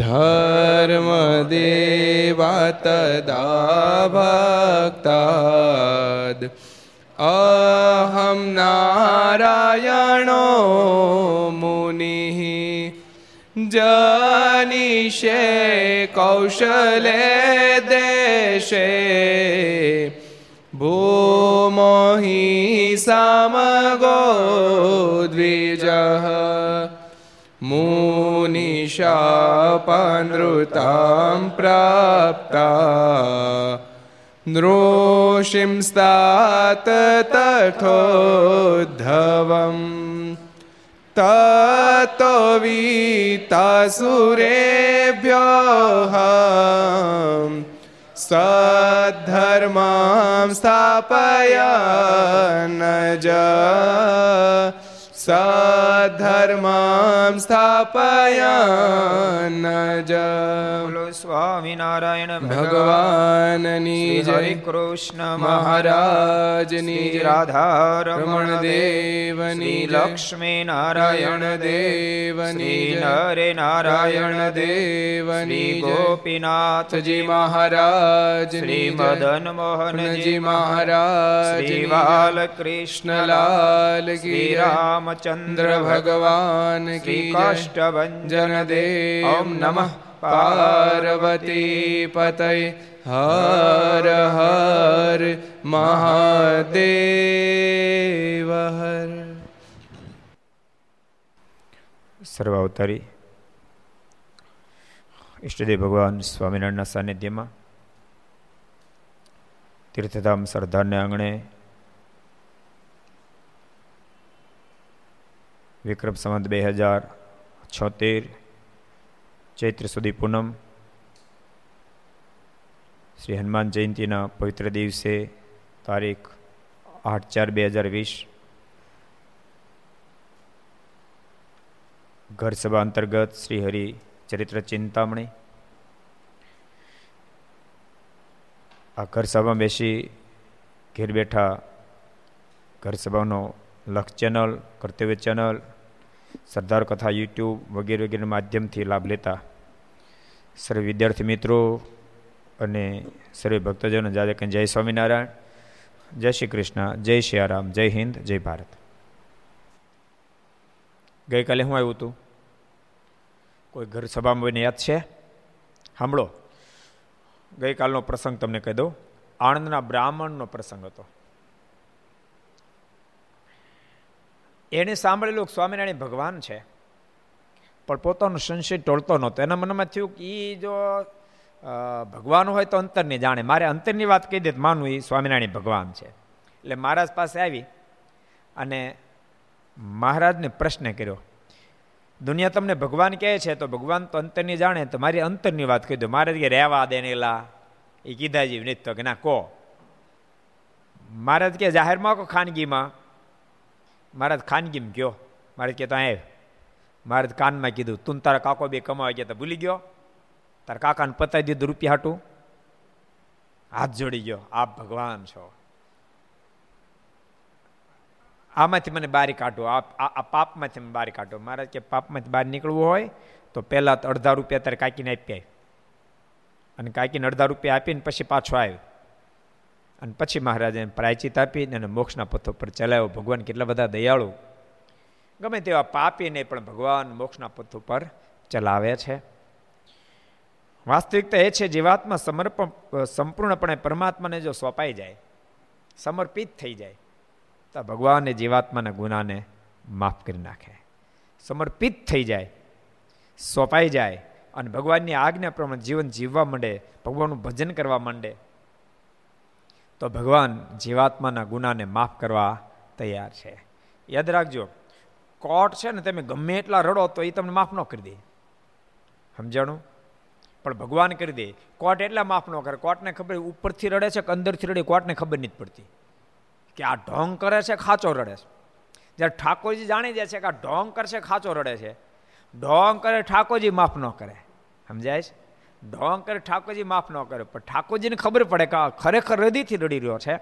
धर्मदेवा तदा भक्ताद् अहं नारायणो मुनिः जनिषे कौशले देशे भूमोहि सामगो द्विजः मुनिशापनृतां प्राप्ता नृषिंस्तात तथोद्धवम् ततो वीतासुरेभ्योः सद्धर्मां स्थापयन् ज સધર્મામ સ્થાપયા ન બોલો સ્વામિનારાયણ ભગવાનની જય કૃષ્ણ મહારાજની રાધારમણ રાધા રમણ દેવની લક્ષ્મી નારાયણ દેવની નરે નારાયણ દેવની ગોપીનાથજી મહારાજ શ્રી મદન મોહનજી મહારાજ શ્રી બાલકૃષ્ણલાલ શ્રી કી રામચંદ્ર ચંદ્ર ભગવાન કી. કાષ્ટભન દેવ ઓમ નમઃ પાર્વતી પતય હર હર મહાદેવ હર સર્વાવતારી ઈષ્ટદેવ ભગવાન સ્વામિનારાયણના સાનિધ્યમાં તીર્થધામ સરદારને આંગણે વિક્રમ સંવત બે હજાર છોતેર. ચૈત્ર સુધી પૂનમ. શ્રી હનુમાન જયંતિના પવિત્ર દિવસે તારીખ આઠ ચાર બે હજાર વીસ. ઘર સભા અંતર્ગત શ્રી હરિ ચરિત્ર ચિંતામણી. આ ઘર સભામાં બેસી ઘેર બેઠા ઘર સભાનો લક્ષ ચેનલ, કર્તવ્ય ચેનલ સરદાર કથા યુટ્યુબ વગેરે વગેરે માધ્યમથી લાભ લેતા. સર્વે વિદ્યાર્થી મિત્રો અને સર્વે ભક્તજનો જાદે જય સ્વામિનારાયણ. જય શ્રી કૃષ્ણ, જય શ્રી આરામ જય હિન્દ, જય ભારત. ગઈકાલે હું આવ્યું હતું? કોઈ ઘર સભામાં કોઈને યાદ છે? સાંભળો. ગઈકાલનો પ્રસંગ તમને કહી દઉં. આણંદના બ્રાહ્મણનો પ્રસંગ હતો. એણે સાંભળેલું સ્વામિનારાયણ ભગવાન છે, પણ પોતાનો સંશય ટોળતો નહોતો. એના મનમાં થયું કે એ જો ભગવાન હોય તો અંતરની જાણે. મારે અંતરની વાત કહી દે તો માનવું એ સ્વામિનારાયણ ભગવાન છે. એટલે મહારાજ પાસે આવી અને મહારાજને પ્રશ્ન કર્યો, દુનિયા તમને ભગવાન કહે છે તો ભગવાન તો અંતરની જાણે, તો મારી અંતરની વાત કહી દો. મહારાજ કે રહેવા દે નેલા એ કીધા જેવી નહીં તો કે ના કહો. મહારાજ કે, જાહેરમાં કહો ખાનગીમાં. મહારાજ ખાનગીમાં ગયો મારે કહેતો આય મહારાજ કાનમાં કીધું, તું તારા કાકો બે કમાવા ગયા તો ભૂલી ગયો? તારા કાકાને પતાવી દીધું રૂપિયા હાટું? હાથ જોડી ગયો. આપ ભગવાન છો. આમાંથી મને બારી કાઢો. આ આ- આ પાપમાંથી મને બારી કાઢો. મહારાજ કે પાપમાંથી બહાર નીકળવું હોય તો પહેલાં તો અડધા રૂપિયા તારે કાકીને આપ્યા. અને કાકીને અડધા રૂપિયા આપીને પછી પાછો આવ્યો. અને પછી મહારાજે પ્રાયચિત આપીને અને મોક્ષના પથો પર ચલાવ્યો. ભગવાન કેટલા બધા દયાળુ. ગમે તેવા પાપીને પણ ભગવાન મોક્ષના પથ ઉપર ચલાવે છે. વાસ્તવિકતા એ છે, જીવાત્મા સમર્પણ સંપૂર્ણપણે પરમાત્માને જો સોંપાઈ જાય, સમર્પિત થઈ જાય, તો ભગવાન જીવાત્માના ગુનાને માફ કરી નાખે. સમર્પિત થઈ જાય, સોંપાઈ જાય અને ભગવાનની આજ્ઞા પ્રમાણે જીવન જીવવા માંડે, ભગવાનનું ભજન કરવા માંડે. તો ભગવાન જીવાત્માના ગુનાને માફ કરવા તૈયાર છે. યાદ રાખજો કોર્ટ છે ને તમે ગમે એટલા રડો તો એ તમને માફ ન કરી દે. સમજાણું? પણ ભગવાન કરી દે કોર્ટ એટલા માફ ન કરે. કોર્ટને ખબર ઉપરથી રડે છે કે અંદરથી રડે કોર્ટને ખબર નથી પડતી. કે આ ઢોંગ કરે છે ખાચો રડે છે? જ્યારે ઠાકોરજી જાણી જાય છે કે આ ઢોંગ કરશે ખાચો રડે છે? ઢોંગ કરે, ઠાકોરજી માફ ન કરે. સમજાય છે? ઢોંગ કરે, ઠાકોરજી માફ ન કરે, પણ ઠાકોરજીને ખબર પડે કે આ ખરેખર હૃદયથી રડી રહ્યો છે.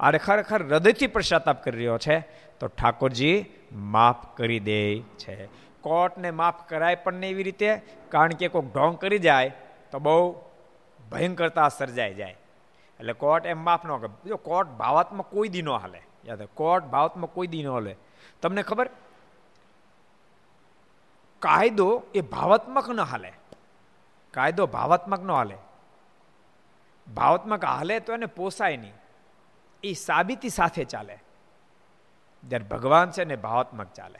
અને ખરેખર હૃદયથી પશ્ચાતાપ કરી રહ્યો છે. તો ઠાકોરજી માફ કરી દે છે. કોર્ટને માફ કરાય પણ નહીં એવી રીતે, કારણ કે કોઈક ઢોંગ કરી જાય, તો બહુ ભયંકરતા સર્જાઈ જાય. એટલે કોર્ટ એમ માફ ન કરે. જો કોર્ટ ભાવાત્મક કોઈ દી ન હાલે. યાદ કોર્ટ ભાવાત્મક કોઈ દી ન હાલે. તમને ખબર? કાયદો એ ભાવાત્મક ન હાલે. કાયદો ભાવાત્મક ન હાલે. ભાવાત્મક હાલે તો એને પોસાય નહીં. એ સાબિતી સાથે ચાલે. જ્યારે ભગવાન છે ને ભાવાત્મક ચાલે.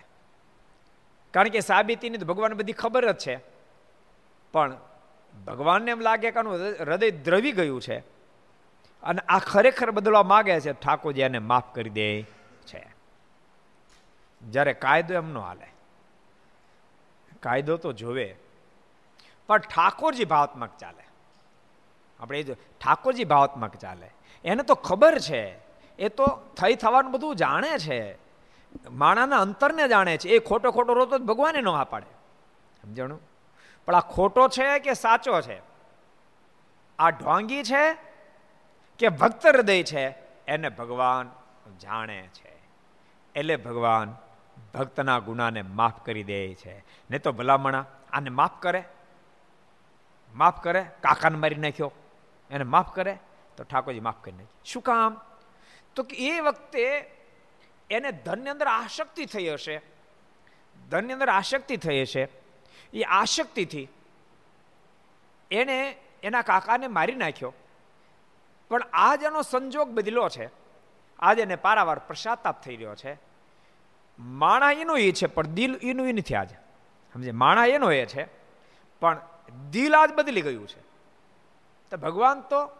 કારણ કે સાબિતીની તો ભગવાન બધી ખબર જ છે. પણ ભગવાનને એમ લાગે કે હૃદય દ્રવી ગયું છે. અને આ ખરેખર બદલવા માગે છે, ઠાકોરજી એને માફ કરી દે છે. જ્યારે કાયદો એમ નો હાલે. કાયદો તો જોવે. પણ ઠાકોરજી ભાવાત્મક ચાલે. આપણે જો, ઠાકોરજી ભાવાત્મક ચાલે. એને તો ખબર છે, એ તો થઈ થવાનું બધું જાણે છે. માણાના અંતરને જાણે છે. એ ખોટો ખોટો રોતો ભગવાને ન પાડે સમજણું? પણ આ ખોટો છે કે સાચો છે? આ ઢોંગી છે કે ભક્ત હૃદય છે? એને ભગવાન જાણે છે. એટલે ભગવાન ભક્તના ગુનાને માફ કરી દે છે. ને તો ભલામણા આને માફ કરે. માફ કરે, કાકાને મારી નાખ્યો. એને માફ કરે, તો ઠાકોરજી માફ કરી નાખી. શું કામ? તો કે એ વખતે એને ધનની અંદર આશક્તિ થઈ હશે. ધનની અંદર આશક્તિ થઈ હશે. એ આશક્તિથી એણે એના કાકાને મારી નાખ્યો. પણ આજ એનો સંજોગ બદલો છે. આજ એને પારાવાર પ્રસાતાપ થઈ રહ્યો છે. માણા એનું એ છે, પણ દિલ એનું એ નથી આજે. સમજે માણા એનો એ છે, પણ દિલ આજ બદલી ગયું છે. તો ભગવાન તો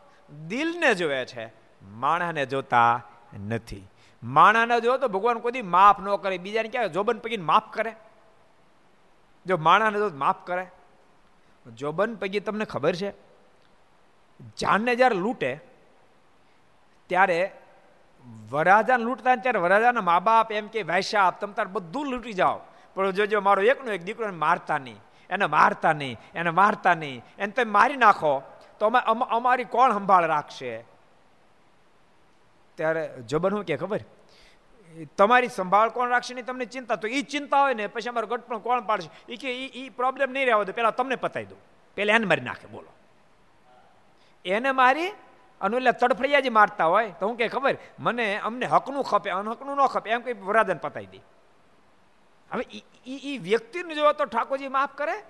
દિલને જોવે છે માણાને જોતા નથી. માણાને જો તો ભગવાન કોઈ માફ ન કરે, બીજાને ક્યાં જોબન પગીને માફ કરે? જો માણાને જો માફ કરે. જોબન પૈકી તમને ખબર છે, જાનને જ્યારે લૂંટે, ત્યારે વરાજાને લૂંટતા ત્યારે વરાજાના મા બાપ એમ કે વૈશ્ય આપ તમે તાર બધું લૂંટી જાઓ. પણ જોજો મારો એકનો એક દીકરો મારતા નહીં. એને મારતા નહીં, એને મારતા નહીં. એને તમે મારી નાખો, તો અમે અમારી કોણ સંભાળ રાખશે? ત્યારે જબર હું કે ખબર? તમારી સંભાળ કોણ રાખશે નહીં તમને ચિંતા? તો એ ચિંતા હોય ને, પછી અમારું ગટપણ કોણ પાડશે? એ કે એ પ્રોબ્લેમ નહીં રહેવા દો પહેલાં તમને પતાવી દઉં. પહેલાં એને મારી નાખે, બોલો. એને મારી અને એટલે તડફડિયા મારતા હોય, તો હું કે ખબર? મને અમને હકનું ખપે, અનહકનું ન ખપે, એમ કઈ વરાદન પતાવી દે. હવે એ વ્યક્તિને જોવે તો ઠાકોરજી માફ કરે,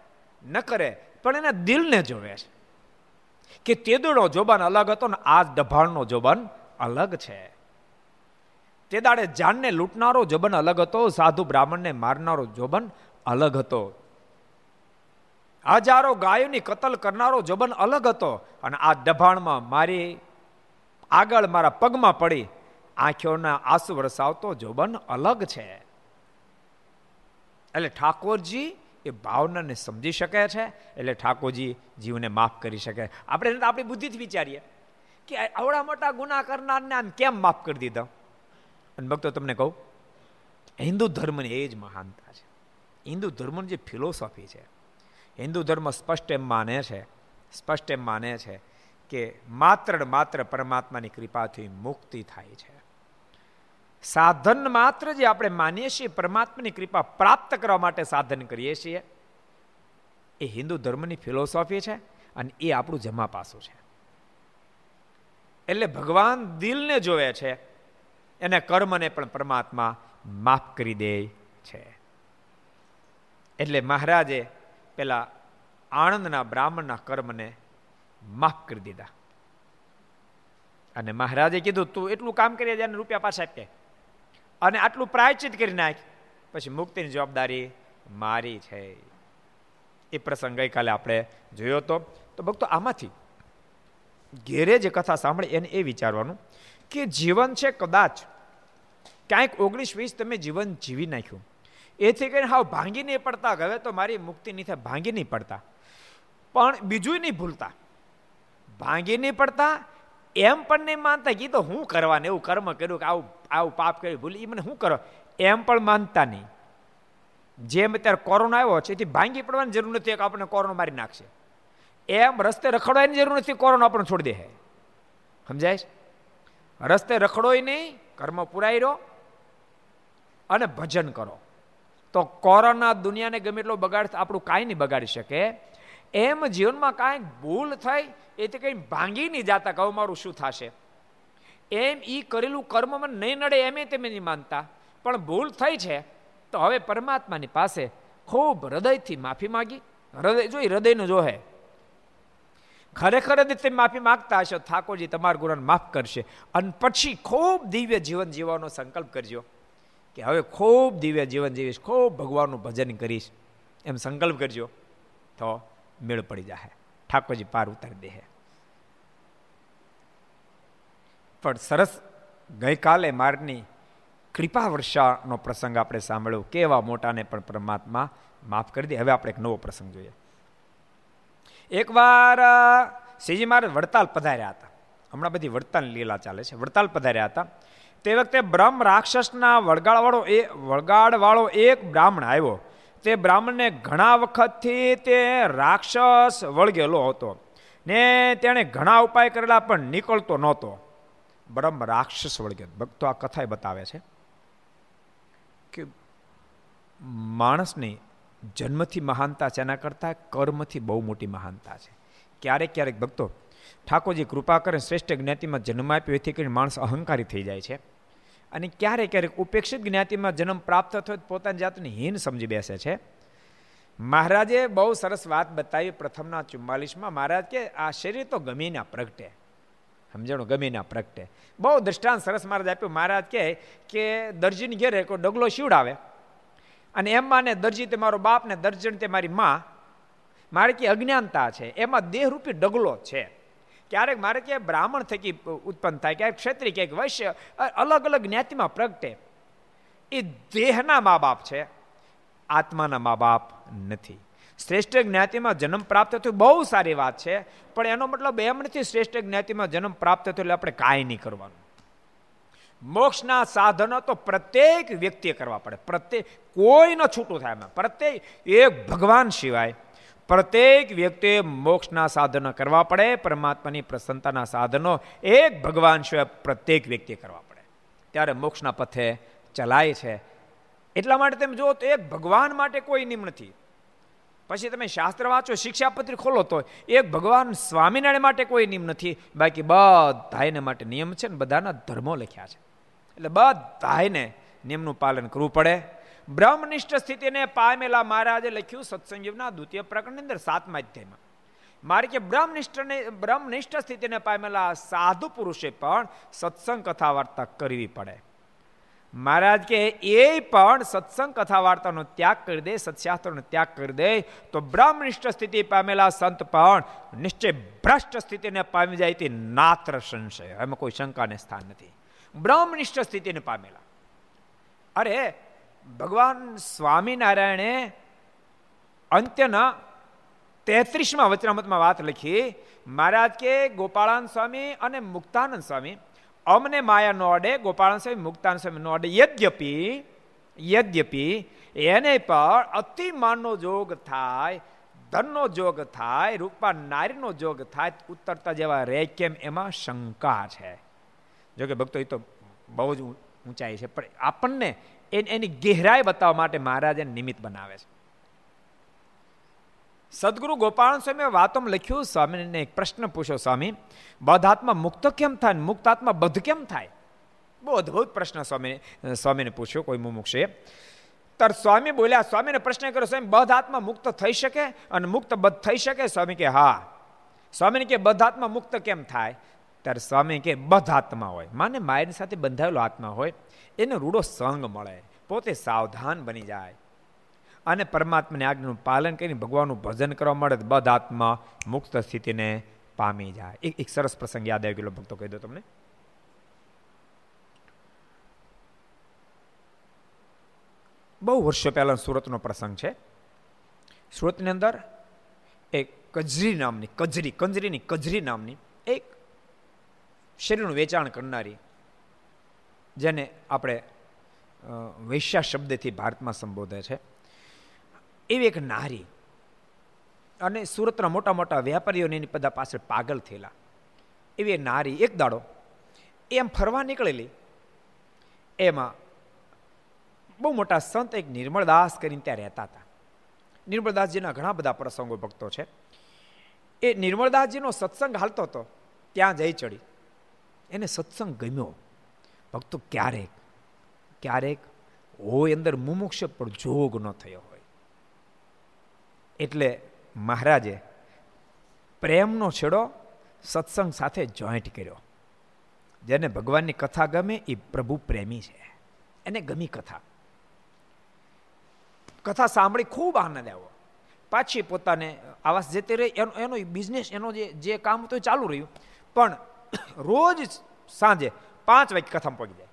ન કરે, પણ એના દિલને જોવે છે. કે તેદુડો જોબાન અલગ હતો ને આ દભાણનો જોબાન અલગ છે. તે દાડે જાનને લૂંટનારો જોબન અલગ હતો, સાધુ બ્રાહ્મણને મારનારો જોબન અલગ હતો. હજારો ગાયોની કતલ કરનારો જોબન અલગ હતો અને આ દભાણમાં મારી આગળ મારા પગમાં પડી, આંખોના આંસુ વરસાવતો જોબન અલગ છે. એટલે ઠાકોરજી એ ભાવનાને સમજી શકે છે, એટલે ઠાકોરજી જીવને માફ કરી શકે. આપણે આપણી બુદ્ધિથી વિચારીએ કે આવડા મોટા ગુના કરનારને આમ કેમ માફ કરી દીધા? અને ભક્તો, તમને કહું, હિન્દુ ધર્મની એ જ મહાનતા છે. હિન્દુ ધર્મની જે ફિલોસોફી છે, હિન્દુ ધર્મ સ્પષ્ટ એમ માને છે, સ્પષ્ટ એમ માને છે કે માત્ર માત્ર પરમાત્માની કૃપાથી મુક્તિ થાય છે. સાધન માત્ર જે આપણે માનીએ છીએ, પરમાત્માની કૃપા પ્રાપ્ત કરવા માટે સાધન કરીએ છીએ, એ હિન્દુ ધર્મની ફિલોસોફી છે અને એ આપણું જમા પાસું છે. એટલે ભગવાન દિલને જોવે છે, એને કર્મને પણ પરમાત્મા માફ કરી દે છે. એટલે મહારાજે પેલા આણંદના બ્રાહ્મણના કર્મને માફ કરી દીધા. અને મહારાજે કીધું, તું એટલું કામ કરી જાય રૂપિયા પાછા આપે અને આટલું પ્રાયચિત કરી નાખ. પછી મુક્તિની જવાબદારી મારી છે. એ પ્રસંગ ગઈકાલે આપણે જોયો તો. તો ભક્તો, આમાંથી ઘેરે જે કથા સાંભળે, એને એ વિચારવાનું કે જીવન છે કદાચ ક્યાંક ઓગણીસ વીસ તમે જીવન જીવી નાખ્યું. એથી કરીને હાવ ભાંગી નહીં પડતા હવે તો મારી મુક્તિ નહીં ભાંગી નહીં પડતા. પણ બીજું નહીં ભૂલતા. ભાંગી નહીં પડતા, એમ પણ નહીં માનતા કે તો હું કરવાને એવું કર્મ કર્યું કે આવું આવું પાપ કરી ભૂલી એ મને શું કરો? એમ પણ માનતા નહીં. જેમ અત્યારે કોરોના આવ્યો છે, એથી ભાંગી પડવાની જરૂર નથી. કે આપણને કોરોના મારી નાખશે. એમ રસ્તે રખડવાની જરૂર નથી. કોરોના આપણને છોડી દે સમજાય રસ્તે રખડોય નહીં, કર્મ પુરાઈ રહ્યો અને ભજન કરો. તો કોરોના દુનિયાને ગમે એટલો બગાડ આપણું કાંઈ નહીં બગાડી શકે. એમ જીવનમાં કાંઈક ભૂલ થઈ તે કંઈ ભાંગી નહીં જાતા કહું મારું શું થશે? એમ એ કરેલું કર્મ મને નહીં નડે એમ તમે નહીં માનતા. પણ ભૂલ થઈ છે, તો હવે પરમાત્માની પાસે ખૂબ હૃદયથી માફી માગી. હૃદય જોઈ, હૃદયનું જોહે. ખરેખર તમે માફી માગતા હશો, ઠાકોરજી તમારા ગુરુને માફ કરશે. અને પછી ખૂબ દિવ્ય જીવન જીવવાનો સંકલ્પ કરજો કે હવે ખૂબ દિવ્ય જીવન જીવીશ, ખૂબ ભગવાનનું ભજન કરીશ. એમ સંકલ્પ કરજો, તો મેળ પડી જાય ઠાકોરજી પાર ઉતારી દે પણ સરસ ગઈકાલે મારની કૃપા વર્ષાનો પ્રસંગ આપણે સાંભળ્યો. કેવા મોટાને પણ પરમાત્મા માફ કરી દે. હવે આપણે એક નવો પ્રસંગ જોઈએ. એકવાર શ્રીજી મહારાજ વડતાલ પધાર્યા હતા. હમણાં બધી વડતાલ લીલા ચાલે છે. વડતાલ પધાર્યા હતા. તે વખતે બ્રહ્મ રાક્ષસના વળગાડવાળો એ વળગાડવાળો એક બ્રાહ્મણ આવ્યો. તે બ્રાહ્મણને ઘણા વખતથી તે રાક્ષસ વળગેલો હતો. ને તેણે ઘણા ઉપાય કરેલા પણ નીકળતો નહોતો. બ્રહ્મ રાક્ષસ વળગ્યો ભક્તો આ કથા બતાવે છે કે માણસની જન્મથી મહાનતા છે એના કરતાં? કર્મથી બહુ મોટી મહાનતા છે. ક્યારેક ક્યારેક ભક્તો ઠાકોરજી કૃપા કરે શ્રેષ્ઠ જ્ઞાતિમાં જન્મ આપ્યો, એથી કરીને માણસ અહંકારી થઈ જાય છે. અને ક્યારેક ક્યારેક ઉપેક્ષિત જ્ઞાતિમાં જન્મ પ્રાપ્ત થયો પોતાની જાતને હીન સમજી બેસે છે. મહારાજે બહુ સરસ વાત બતાવી પ્રથમના ચુમ્માલીસમાં. મહારાજ કે, આ શરીર તો ગમે ના પ્રગટે. સમજણું? ગમે ના પ્રગટે. બહુ દ્રષ્ટાંત સરસ મહારાજ આપ્યું. મહારાજ કહે કે દરજીની ઘેરે કોઈ ડગલો શીવડાવે અને એમ માને દરજી તે મારો બાપ ને દર્જન તે મારી માં. મારે કે અજ્ઞાનતા છે. એમાં દેહરૂપી ડગલો છે. ક્યારેક મારે કે બ્રાહ્મણ થકી ઉત્પન્ન થાય. ક્યારેક ક્ષત્રિય ક્યાંક વૈશ્ય. અલગ અલગ જ્ઞાતિમાં પ્રગટે. એ દેહના મા બાપ છે. આત્માના મા બાપ નથી. શ્રેષ્ઠ જ્ઞાતિમાં જન્મ પ્રાપ્ત થયું. બહુ સારી વાત છે. પણ એનો મતલબ એમ નથી શ્રેષ્ઠ જ્ઞાતિમાં જન્મ પ્રાપ્ત થયો એટલે આપણે કાંઈ નહીં કરવાનું. મોક્ષના સાધનો તો પ્રત્યેક વ્યક્તિએ કરવા પડે. પ્રત્યેક કોઈ ન છૂટું થાય એમાં. પ્રત્યેક એક ભગવાન સિવાય પ્રત્યેક વ્યક્તિએ મોક્ષના સાધનો કરવા પડે. પરમાત્માની પ્રસન્નતાના સાધનો એક ભગવાન સિવાય પ્રત્યેક વ્યક્તિએ કરવા પડે. ત્યારે મોક્ષના પથે ચલાય છે. એટલા માટે તમે જુઓ તો એક ભગવાન માટે કોઈ નિમ નથી. પછી તમે શાસ્ત્ર વાંચો, શિક્ષાપત્રી ખોલો તો એક ભગવાન સ્વામિનારાયણ માટે કોઈ નિયમ નથી. બાકી બધા એને માટે નિયમ છે ને, બધાના ધર્મો લખ્યા છે. એટલે બધાને નિયમનું પાલન કરવું પડે. બ્રહ્મનિષ્ઠ સ્થિતિને પામેલા મહારાજે લખ્યું સત્સંગીવના દ્વિતીય પ્રકરણની અંદર સાતમા અધ્યાયમાં. મારે કે બ્રહ્મનિષ્ઠને, બ્રહ્મનિષ્ઠ સ્થિતિને પામેલા સાધુ પુરુષે પણ સત્સંગ કથા વાર્તા કરવી પડે. મહારાજ કે, એ પણ સત્સંગ કથા વાર્તાનો ત્યાગ કરી દે, સત્શાસ્ત્રનો ત્યાગ કરી દે. તો બ્રહ્મનિષ્ઠ સ્થિતિ પામેલા સંત પણ નિશ્ચય ભ્રષ્ટ સ્થિતિને પામી જાય તે નાત્ર સંશય એમાં કોઈ શંકાને સ્થાન નથી. બ્રહ્મનિષ્ઠ સ્થિતિને પામેલા. અરે, ભગવાન સ્વામિનારાયણે અંત્યના તેત્રીસમાં વચનામતમાં વાત લખી, મહારાજ કે ગોપાળાન સ્વામી અને મુક્તાનંદ સ્વામી અમને માયા નોડે ગોપાલ સ્વામી, મુક્તાન સ્વામી નોડે. યદ્યપી યદ્યપી, એને પણ અતિમાનનો જોગ થાય, ધનનો જોગ થાય, રૂપા નારીનો જોગ થાય, ઉતરતા જેવા રહે કેમ એમાં શંકા છે. જોકે ભક્તો, એ તો બહુ જ ઊંચાઈ છે. પણ આપણને એની ગહેરાઈ બતાવવા માટે મહારાજ નિમિત્ત બનાવે છે. સદગુરુ ગોપાલ સ્વામી વાતોમાં લખ્યું, સ્વામીને એક પ્રશ્ન પૂછ્યો સ્વામી. બધાત્મા મુક્ત કેમ થાય મુક્ત આત્મા બધ કેમ થાય? બહુ અદભુત પ્રશ્ન સ્વામી, સ્વામીને પૂછ્યો, કોઈ મુમુક્ષે. તર સ્વામી બોલ્યા, સ્વામીને પ્રશ્ન કર્યો, સ્વામી બધ આત્મા મુક્ત થઈ શકે અને મુક્ત બધ થઈ શકે? સ્વામી કે, હા. સ્વામીને કે બધ આત્મા મુક્ત કેમ થાય? ત્યારે સ્વામી કે બધ આત્મા હોય. માને માયની સાથે બંધાયેલો આત્મા હોય, એને રૂડો સંગ મળે, પોતે સાવધાન બની જાય. અને પરમાત્માની આજ્ઞાનું પાલન કરીને ભગવાનનું ભજન કરવા મળે બધ આત્મા મુક્ત સ્થિતિને પામી જાય. એક એક સરસ પ્રસંગ યાદ આવી ગયેલો ભક્તો કહી દો તમને. બહુ વર્ષો પહેલા સુરતનો પ્રસંગ છે. સુરતની અંદર એક કજરી નામની કજરી કંજરીની કજરી નામની એક શરીરનું વેચાણ કરનારી, જેને આપણે વૈશ્યા શબ્દથી ભારતમાં સંબોધે છે. એવી એક નારી અને સુરતના મોટા મોટા વેપારીઓને એની બધા પાછળ પાગલ થયેલા. એવી નારી, એક દાડો, એમ ફરવા નીકળેલી. એમાં બહુ મોટા સંત એક નિર્મળદાસ કરીને ત્યાં રહેતા હતા. નિર્મળદાસજીના ઘણા બધા પ્રસંગો ભક્તો છે. એ નિર્મળદાસજીનો સત્સંગ હાલતો હતો, ત્યાં જઈ ચડી. એને સત્સંગ ગમ્યો. ભક્તો ક્યારેક ક્યારેક હોય અંદર મુમુક્ષ પણ જોગ ન થયો. એટલે મહારાજે પ્રેમનો છેડો સત્સંગ સાથે જોઈન્ટ કર્યો. જેને ભગવાનની કથા ગમે એ પ્રભુ પ્રેમી છે. એને ગમી કથા. કથા સાંભળી ખૂબ આનંદ આવ્યો. પાછી પોતાને આવાસ જતી રહી. એનો એનો બિઝનેસ એનો જે જે કામ હતું ચાલુ રહ્યું. પણ રોજ સાંજે પાંચ વાગે કથામાં પહોંચી જાય.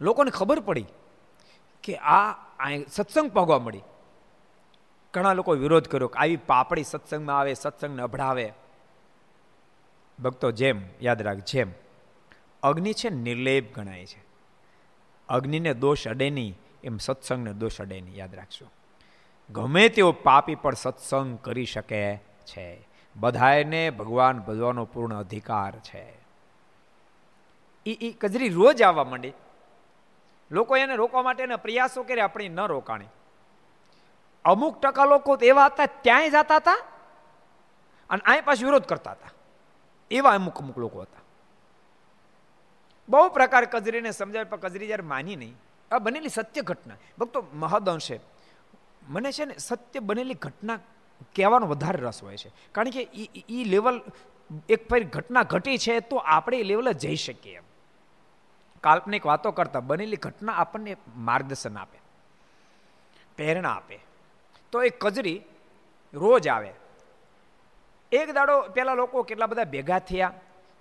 લોકોને ખબર પડી કે આ સત્સંગ પગવા મળી. ઘણા લોકો વિરોધ કર્યો કે આવી પાપડી સત્સંગમાં આવે, સત્સંગને અભડાવે. ભક્તો જેમ, યાદ રાખ જેમ. અગ્નિ છે નિર્લેપ ગણાય છે. અગ્નિને દોષ અડે નહીં, એમ સત્સંગને દોષ અડે નહીં, યાદ રાખજો. ગમે તેવો પાપી પણ સત્સંગ કરી શકે છે. બધાને ભગવાન ભજવાનો પૂર્ણ અધિકાર છે. એ એ કજરી રોજ આવવા માંડી. લોકો એને રોકવા માટેના પ્રયાસો કરે આપણી ન રોકાણી. અમુક ટકા લોકો એવા હતા, ત્યાંય જતા હતા અને અહીં પાછું વિરોધ કરતા હતા. એવા અમુક અમુક લોકો હતા. બહુ પ્રકાર કજરીને સમજાવે, પણ કજરી જ્યારે માની નહીં. આ બનેલી સત્ય ઘટના. ભક્તો, મહદઅંશે મને છે ને સત્ય બનેલી ઘટના કહેવાનો વધારે રસ હોય છે. કારણ કે એ લેવલ એક ફરી ઘટના ઘટી છે, તો આપણે એ લેવલે જઈ શકીએ એમ. કાલ્પનિક વાતો કરતા બનેલી ઘટના આપણને માર્ગદર્શન આપે, પ્રેરણા આપે. તો એ કજરી રોજ આવે. એક દાડો પેલા લોકો કેટલા બધા ભેગા થયા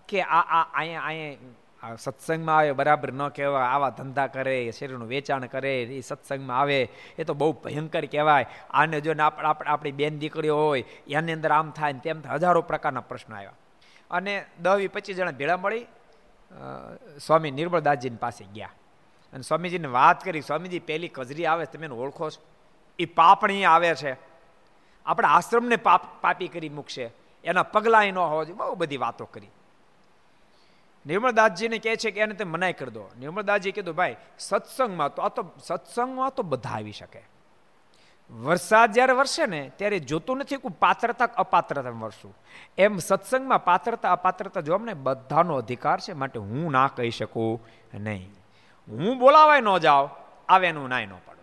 કે આ આ, અહીંયા અહીંયા સત્સંગમાં આવે, બરાબર ન કહેવાય, આવા ધંધા કરે શરીરનું વેચાણ કરે, એ સત્સંગમાં આવે, એ તો બહુ ભયંકર કહેવાય. આને જો આપણી બેન દીકરીઓ હોય, એની અંદર આમ થાય ને તેમ હજારો પ્રકારના પ્રશ્નો આવ્યા. અને દસ પચીસ જણા ભેળા મળી સ્વામી નિર્મળદાસજીની પાસે ગયા. અને સ્વામીજીને વાત કરી, સ્વામીજી પહેલી કજરી આવે તમે ઓળખો છો? એ પાપણી આવે છે. આપણા આશ્રમને પાપ, પાપી કરી મૂકશે. એના પગલાં ન હોવા જોઈએ. બહુ બધી વાતો કરી. નિર્મળદાસજીને કહે છે કે એને તે મનાઈ કરી દો. નિર્મળદાસજી કીધું, ભાઈ, સત્સંગમાં તો, આ તો સત્સંગમાં તો બધા આવી શકે. વરસાદ જ્યારે વરસે ને, ત્યારે જોતું નથી કોઈ પાત્રતા અપાત્રતા વરસું. એમ સત્સંગમાં પાત્રતા, અપાત્રતા જોવા ને બધાનો અધિકાર છે, માટે હું ના કહી શકું નહીં. હું બોલાવાય ન જાઉં, આવે એનું નાય ન પડે.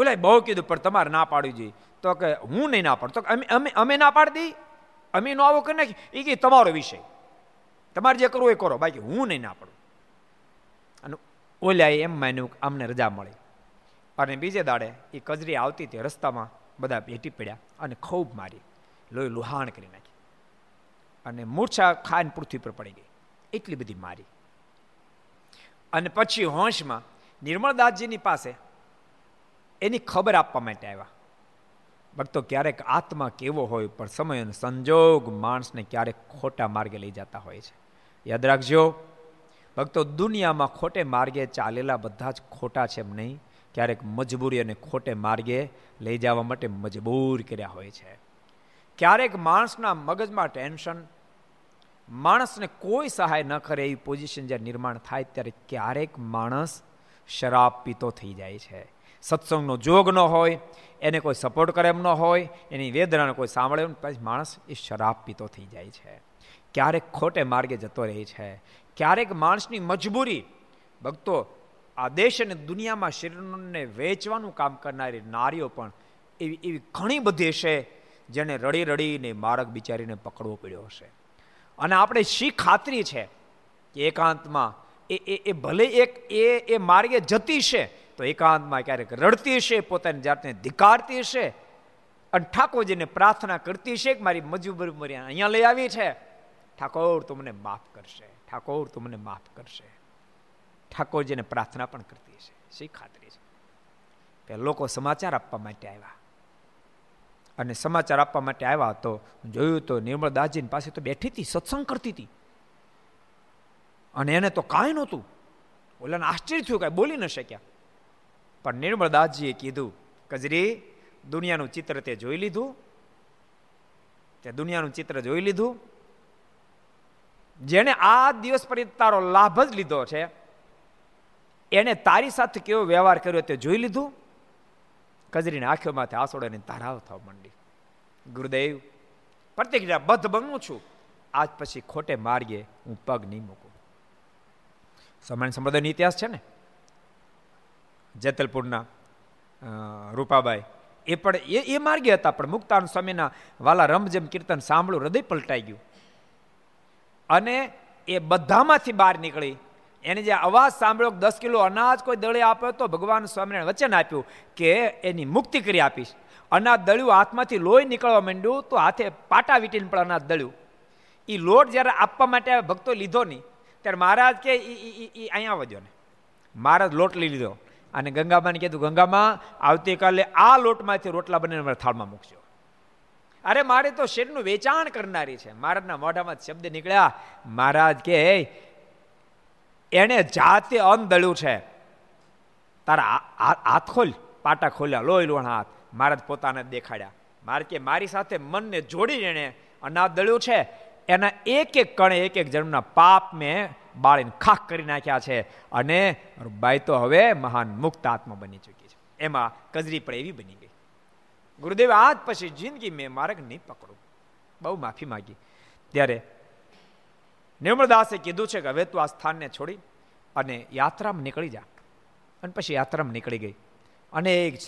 ઓલા બહુ કીધું, પણ તમારે ના પાડવી જોઈએ. તો કે, હું નહીં ના પાડતો અમે અમે અમે ના પાડી દઈ અમે નો આવો કરી નાખી? એ કે, તમારો વિષય. તમારે જે કરવું એ કરો. બાકી હું નહીં ના પાડું. અને ઓલા એમ માન્યું અમને રજા મળી. અને બીજે દાડે એ કજરી આવતી હતી રસ્તામાં બધા ભેટી પડ્યા અને ખૂબ મારી. લોહી લુહાણ કરી નાખી. અને મૂર્છા ખાન પૃથ્વી પર પડી ગઈ. એટલી બધી મારી. અને પછી હોંશમાં નિર્મળદાસજીની પાસે એની ખબર આપવા માટે આવ્યા. ભક્તો, ક્યારેક આત્મા કેવો હોય પણ સમય અને સંજોગ માણસને ક્યારેક ખોટા માર્ગે લઈ જતા હોય છે. યાદ રાખજો, ભક્તો, દુનિયામાં ખોટે માર્ગે ચાલેલા બધા જ ખોટા છે એમ નહીં. ક્યારેક મજબૂરી અને ખોટે માર્ગે લઈ જવા માટે મજબૂર કર્યા હોય છે. ક્યારેક માણસના મગજમાં ટેન્શન, માણસને કોઈ સહાય ન કરે એવી પોઝિશન જ્યારે નિર્માણ થાય ત્યારે ક્યારેક માણસ શરાબ પીતો થઈ જાય છે. સત્સંગનો જોગ ન હોય, એને કોઈ સપોર્ટ કરે એમ ન હોય, એની વેદનાને કોઈ સાંભળે પછી માણસ એ શરાબ પીતો થઈ જાય છે. ક્યારેક ખોટે માર્ગે જતો રહે છે. ક્યારેક માણસની મજબૂરી, ભક્તો આ દેશ અને દુનિયામાં શરીરને વેચવાનું કામ કરનારી નારીઓ પણ એવી એવી ઘણી બધી હશે જેને રડી રડીને માર્ગ બિચારીને પકડવો પડ્યો હશે. અને આપણે શી ખાતરી છે કે એકાંતમાં એ એ ભલે એક, એ એ માર્ગે જતી છે તો એકાંતમાં ક્યારેક રડતી હશે, પોતાની જાતને ધિકારતી હશે. અને ઠાકોરજીને પ્રાર્થના કરતી છે કે મારી મજબૂરી મરી અહીંયા લઈ આવી છે. ઠાકોર તું મને માફ કરશે, ઠાકોર તું મને માફ કરશે. ઠાકોરજીને પ્રાર્થના પણ કરતી હશે. શી ખાતરી છે? કે લોકો સમાચાર આપવા માટે આવ્યા. અને સમાચાર આપવા માટે આવ્યા તો જોયું તો નિર્મળદાસજી પાસે તો બેઠી હતી, સત્સંગ કરતી હતી. અને એને તો કાંઈ નહોતું. ઓલાને આશ્ચર્ય થયું કાંઈ બોલી ન શક્યા. પણ નિર્મળદાસજીએ કીધું કજરી દુનિયાનું ચિત્ર તે જોઈ લીધું. તે દુનિયાનું ચિત્ર જોઈ લીધું. જેને આ દિવસ પર તારો લાભ જ લીધો છે એને તારી સાથે કેવો વ્યવહાર કર્યો તે જોઈ લીધું? કજરીને આંખોમાંથી આસોડાની ધારાવ થવા માંડી. ગુરુદેવ પ્રતિક્રિયા બધ બનું છું. આજ પછી ખોટે માર્ગે હું પગ નહીં મૂકું. સમાન સંપ્રદાયનો ઇતિહાસ છે ને? જેતલપુરના રૂપાબાઈ. એ પણ એ એ માર્ગે હતા, પણ મુક્તાન સ્વામીના વાલા રમજમ કીર્તન સાંભળું, હૃદય પલટાઈ ગયું. અને એ બધામાંથી બહાર નીકળી એને જે અવાજ સાંભળ્યો દસ કિલો અનાજ કોઈ દળે આપ્યો તો ભગવાન સ્વામિનારાયણ વચન આપ્યું કે એની મુક્તિ કરી આપીશ. અનાજ દળ્યું, હાથમાંથી લોહી નીકળવા માંડ્યું, તો હાથે પાટા વીટીને પણ અનાજ દળ્યું. એ લોટ જ્યારે આપવા માટે ભક્તો લીધો નહીં. ત્યારે મહારાજ કે અહીંયા આવજો ને. મહારાજ લોટ લઈ લીધો. અને ગંગામાને કીધું, ગંગામાં આવતીકાલે આ લોટમાંથી રોટલા બનીને મારા થાળમાં મૂકજો. અરે, મારે તો શેરનું વેચાણ કરનારી છે. મહારાજના મોઢામાં શબ્દ નીકળ્યા. મહારાજ કે એણે જાતે અન્ન દળ્યું છે. તારા હાથ ખોલ, પાટા ખોલ્યા, લોહી લોણ હાથ મહારાજ પોતાને દેખાડ્યા. મારે કે મારી સાથે મનને જોડીને એણે અનાજ દળ્યું છે. એના એક એક કણે, એક એક જન્મના પાપ મેં બાળીને ખાખ કરી નાખ્યા છે. અને બાઈ તો હવે મહાન મુક્ત આત્મા બની ચૂકી છે. એમાં કજરી પણ એવી બની ગઈ. ગુરુદેવ, આજ પછી જિંદગી મેં માર્ગ નહીં પકડું. બહુ માફી માગી. ત્યારે નિર્મળદાસે કીધું છે કે હવે તું આ સ્થાનને છોડી અને યાત્રામાં નીકળી જા. અને પછી યાત્રામાં નીકળી ગઈ. અનેક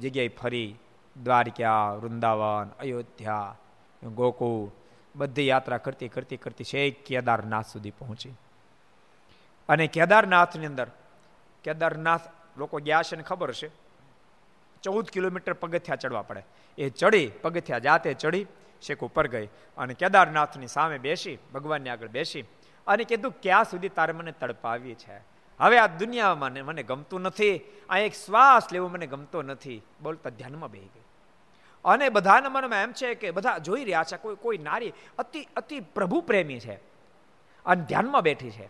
જગ્યાએ ફરી દ્વારકા, વૃંદાવન, અયોધ્યા, ગોકુળ બધી યાત્રા કરતી કરતી કરતી છેક કેદારનાથ સુધી પહોંચી. અને કેદારનાથની અંદર, કેદારનાથ લોકો ગયા છે ને ખબર છે ચૌદ કિલોમીટર પગથિયા ચડવા પડે. એ ચડી, પગથિયા જાતે ચડી શેખ ઉપર ગઈ. અને કેદારનાથની સામે બેસી, ભગવાનની આગળ બેસી અને કીધું, ક્યાં સુધી તારે મને તડપાવી છે? હવે આ દુનિયામાં મને ગમતું નથી. આ એક શ્વાસ લેવો મને ગમતો નથી. બોલતા ધ્યાનમાં બેહી ગઈ. અને બધાના મનમાં એમ છે કે બધા જોઈ રહ્યા છે, કોઈ કોઈ નારી અતિ અતિ પ્રભુ પ્રેમી છે અને ધ્યાનમાં બેઠી છે.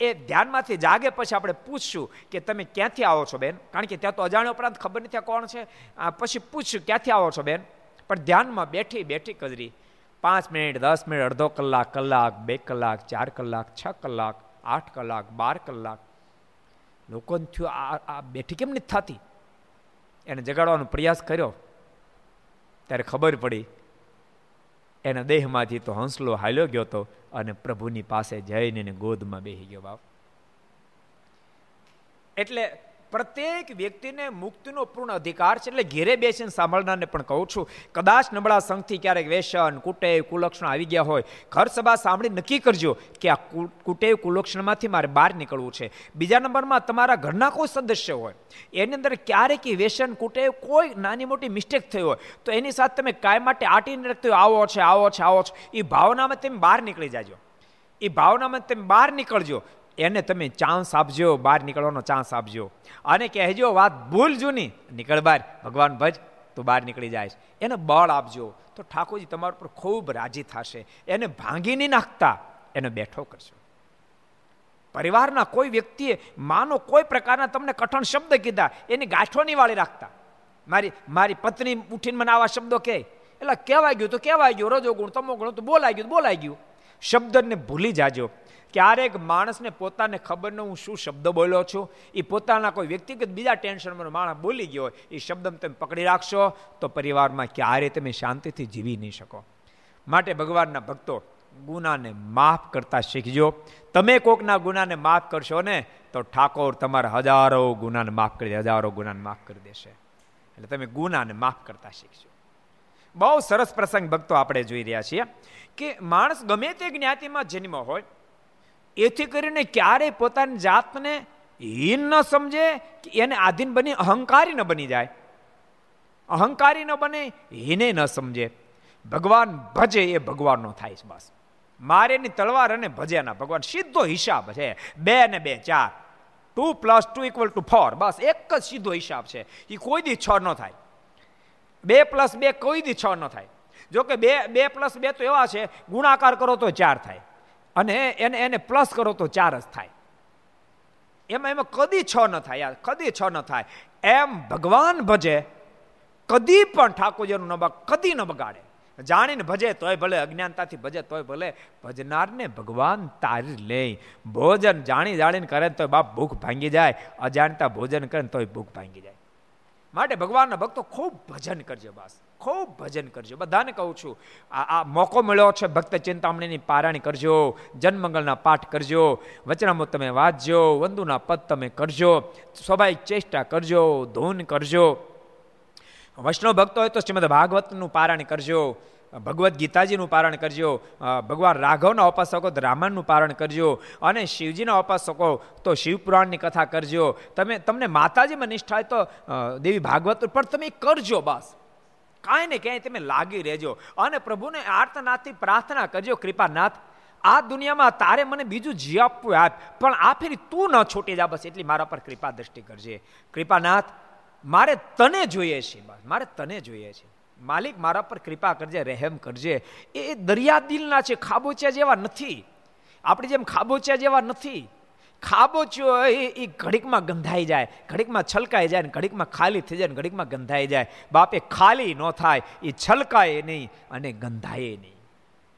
એ ધ્યાનમાંથી જાગે પછી આપણે પૂછશું કે તમે ક્યાંથી આવો છો બેન? કારણ કે ત્યાં તો અજાણ્યો ઉપરાંત ખબર નથી કોણ છે. પછી પૂછશું, ક્યાંથી આવો છો બેન? પણ ધ્યાનમાં બેઠી બેઠી કજરી. પાંચ મિનિટ, દસ મિનિટ, અડધો કલાક કલાક, બે કલાક, ચાર કલાક, છ કલાક, આઠ કલાક, બાર કલાક. લોકોને થયું આ બેઠી કેમ નથી થતી? એને જગાડવાનો પ્રયાસ કર્યો. ત્યારે ખબર પડી. એના દેહમાંથી તો હંસલો હાલ્યો ગયો હતો અને પ્રભુની પાસે જઈને ગોદમાં બેસી ગયો બાપ. એટલે પ્રત્યેક વ્યક્તિને મુક્તિનો પૂર્ણ અધિકાર છે એટલે ઘેરે બેસીને સાંભળનારને પણ કહું છું, કદાચ નબળા સંઘથી ક્યારેક વેસન, કુટેવ, કુલક્ષણ આવી ગયા હોય, ઘર સભા સાંભળી નક્કી કરજો કે આ કુટેવ, કુલક્ષણમાંથી મારે બહાર નીકળવું છે. બીજા નંબરમાં તમારા ઘરના કોઈ સદસ્ય હોય, એની અંદર ક્યારેક વેસન, કુટેવ કોઈ નાની મોટી મિસ્ટેક થઈ હોય, તો એની સાથે તમે કાંઈ માટે આટીને રાખતો આવો છે આવો છે આવો છે. એ ભાવનામાં તમે બહાર નીકળી જાજો. એ ભાવનામાં તમે બહાર નીકળજો. એને તમે ચાન્સ આપજો, બહાર નીકળવાનો ચાન્સ આપજો. અને કહેજો વાત ભૂલ જૂની, નીકળ બહાર, ભગવાન ભજ, તું બહાર નીકળી જાય એને બળ આપજો. તો ઠાકોરજી તમારા પર ખૂબ રાજી થશે. એને ભાંગી નહીં નાખતા, એને બેઠો કરશો પરિવારના કોઈ વ્યક્તિએ, માનો કોઈ પ્રકારના તમને કઠણ શબ્દ કીધા, એની ગાંઠો નહીં વાળી રાખતા. મારી મારી પત્ની ઉઠીને મને આવા શબ્દો કહે. એટલે કહેવાય ગયું તો કહેવાય ગયું. રજો ગુણ તમો ગુણ તો બોલાઈ ગયું બોલાઈ ગયું. શબ્દને ભૂલી જાજો. ક્યારેક માણસને પોતાને ખબર ન હું શું શબ્દ બોલ્યો છું? એ પોતાના કોઈ વ્યક્તિગત બીજા ટેન્શનમાં માણસ બોલી ગયો એ શબ્દ તમે પકડી રાખશો તો પરિવારમાં ક્યારે તમે શાંતિથી જીવી નહીં શકો. માટે ભગવાનના ભક્તો, ગુનાને માફ કરતા શીખજો. તમે કોકના ગુનાને માફ કરશો ને, તો ઠાકોર તમારા હજારો ગુનાને માફ કરી દે, હજારો ગુનાને માફ કરી દેશે. એટલે તમે ગુનાને માફ કરતા શીખજો. બહુ સરસ પ્રસંગ ભક્તો આપણે જોઈ રહ્યા છીએ કે માણસ ગમે તે જ્ઞાતિમાં જન્મ હોય એથી કરીને ક્યારેય પોતાની જાતને હીન ન સમજે કે એને આધીન બની, અહંકારી ન બની જાય. અહંકારી ન બને, હીને ન સમજે. ભગવાન ભજે એ ભગવાનનો થાય છે બસ. મારેની તલવાર અને ભજેના ભગવાન સીધો હિસાબ છે. બે ને બે, ચાર. Two plus two equal to four. બસ, એક જ સીધો હિસાબ છે. એ કોઈ દી છ ન થાય. બે પ્લસ બે કોઈ દી છ ન થાય. જો કે બે બે પ્લસ બે તો એવા છે, ગુણાકાર કરો તો ચાર થાય. અને એને એને પ્લસ કરો તો ચાર જ થાય. એમાં એમાં કદી છ ન થાય, યાર, કદી છ ન થાય. એમ ભગવાન ભજે, કદી પણ ઠાકોરજીનું ન કદી ન બગાડે. જાણીને ભજે તોય ભલે, અજ્ઞાનતાથી ભજે તોય ભલે, ભજનારને ભગવાન તારી લે ભોજન જાણી જાણીને કરે તોય બાપ ભૂખ ભાંગી જાય, અજાણતા ભોજન કરે તોય ભૂખ ભાંગી જાય. માટે ભગવાનના ભક્તો ખૂબ ભજન કરજો બસ. ખૂબ ભજન કરજો. બધાને કહું છું, આ આ મોકો મળ્યો છે, ભક્ત ચિંતામણીની પારાયણ કરજો, જન્મંગલના પાઠ કરજો, વચનામૃત તમે વાંચજો, વંદુના પદ તમે કરજો, સ્વાભાવિક ચેષ્ટા કરજો, ધૂન કરજો. વૈષ્ણવ ભક્તો હોય તો શ્રીમદ ભાગવતનું પારાયણ કરજો. ભગવદ્ ગીતાજીનું પારણ કરજો. ભગવાન રાઘવના ઉપાસકો તો રામાયણનું પારણ કરજો. અને શિવજીના ઉપાસકો તો શિવપુરાણની કથા કરજો. તમે, તમને માતાજીમાં નિષ્ઠા હોય તો દેવી ભાગવત, પણ તમે કરજો બસ. કાંઈ ને ક્યાંય તમે લાગી રહેજો. અને પ્રભુને આર્તનાથથી પ્રાર્થના કરજો, કૃપાનાથ, આ દુનિયામાં તારે મને બીજું જી આપવું આપ, પણ આ ફેરી તું ન છૂટી જા બસ, એટલી મારા પર કૃપા દ્રષ્ટિ કરજે. કૃપાનાથ, મારે તને જોઈએ છે બસ, મારે તને જોઈએ છે. માલિક મારા પર કૃપા કરજે, રહેમ કરજે. એ દરિયા દિલના છે, ખાબોચિયા જેવા નથી. આપણી જેમ ખાબોચિયા જેવા નથી. ખાબોચ્યો એ ઘડીકમાં ગંધાઈ જાય, ઘડીકમાં છલકાઈ જાય ને ઘડીકમાં ખાલી થઈ જાય ને ઘડીકમાં ગંધાઈ જાય. બાપે ખાલી ન થાય, એ છલકાય નહીં અને ગંધાય નહીં.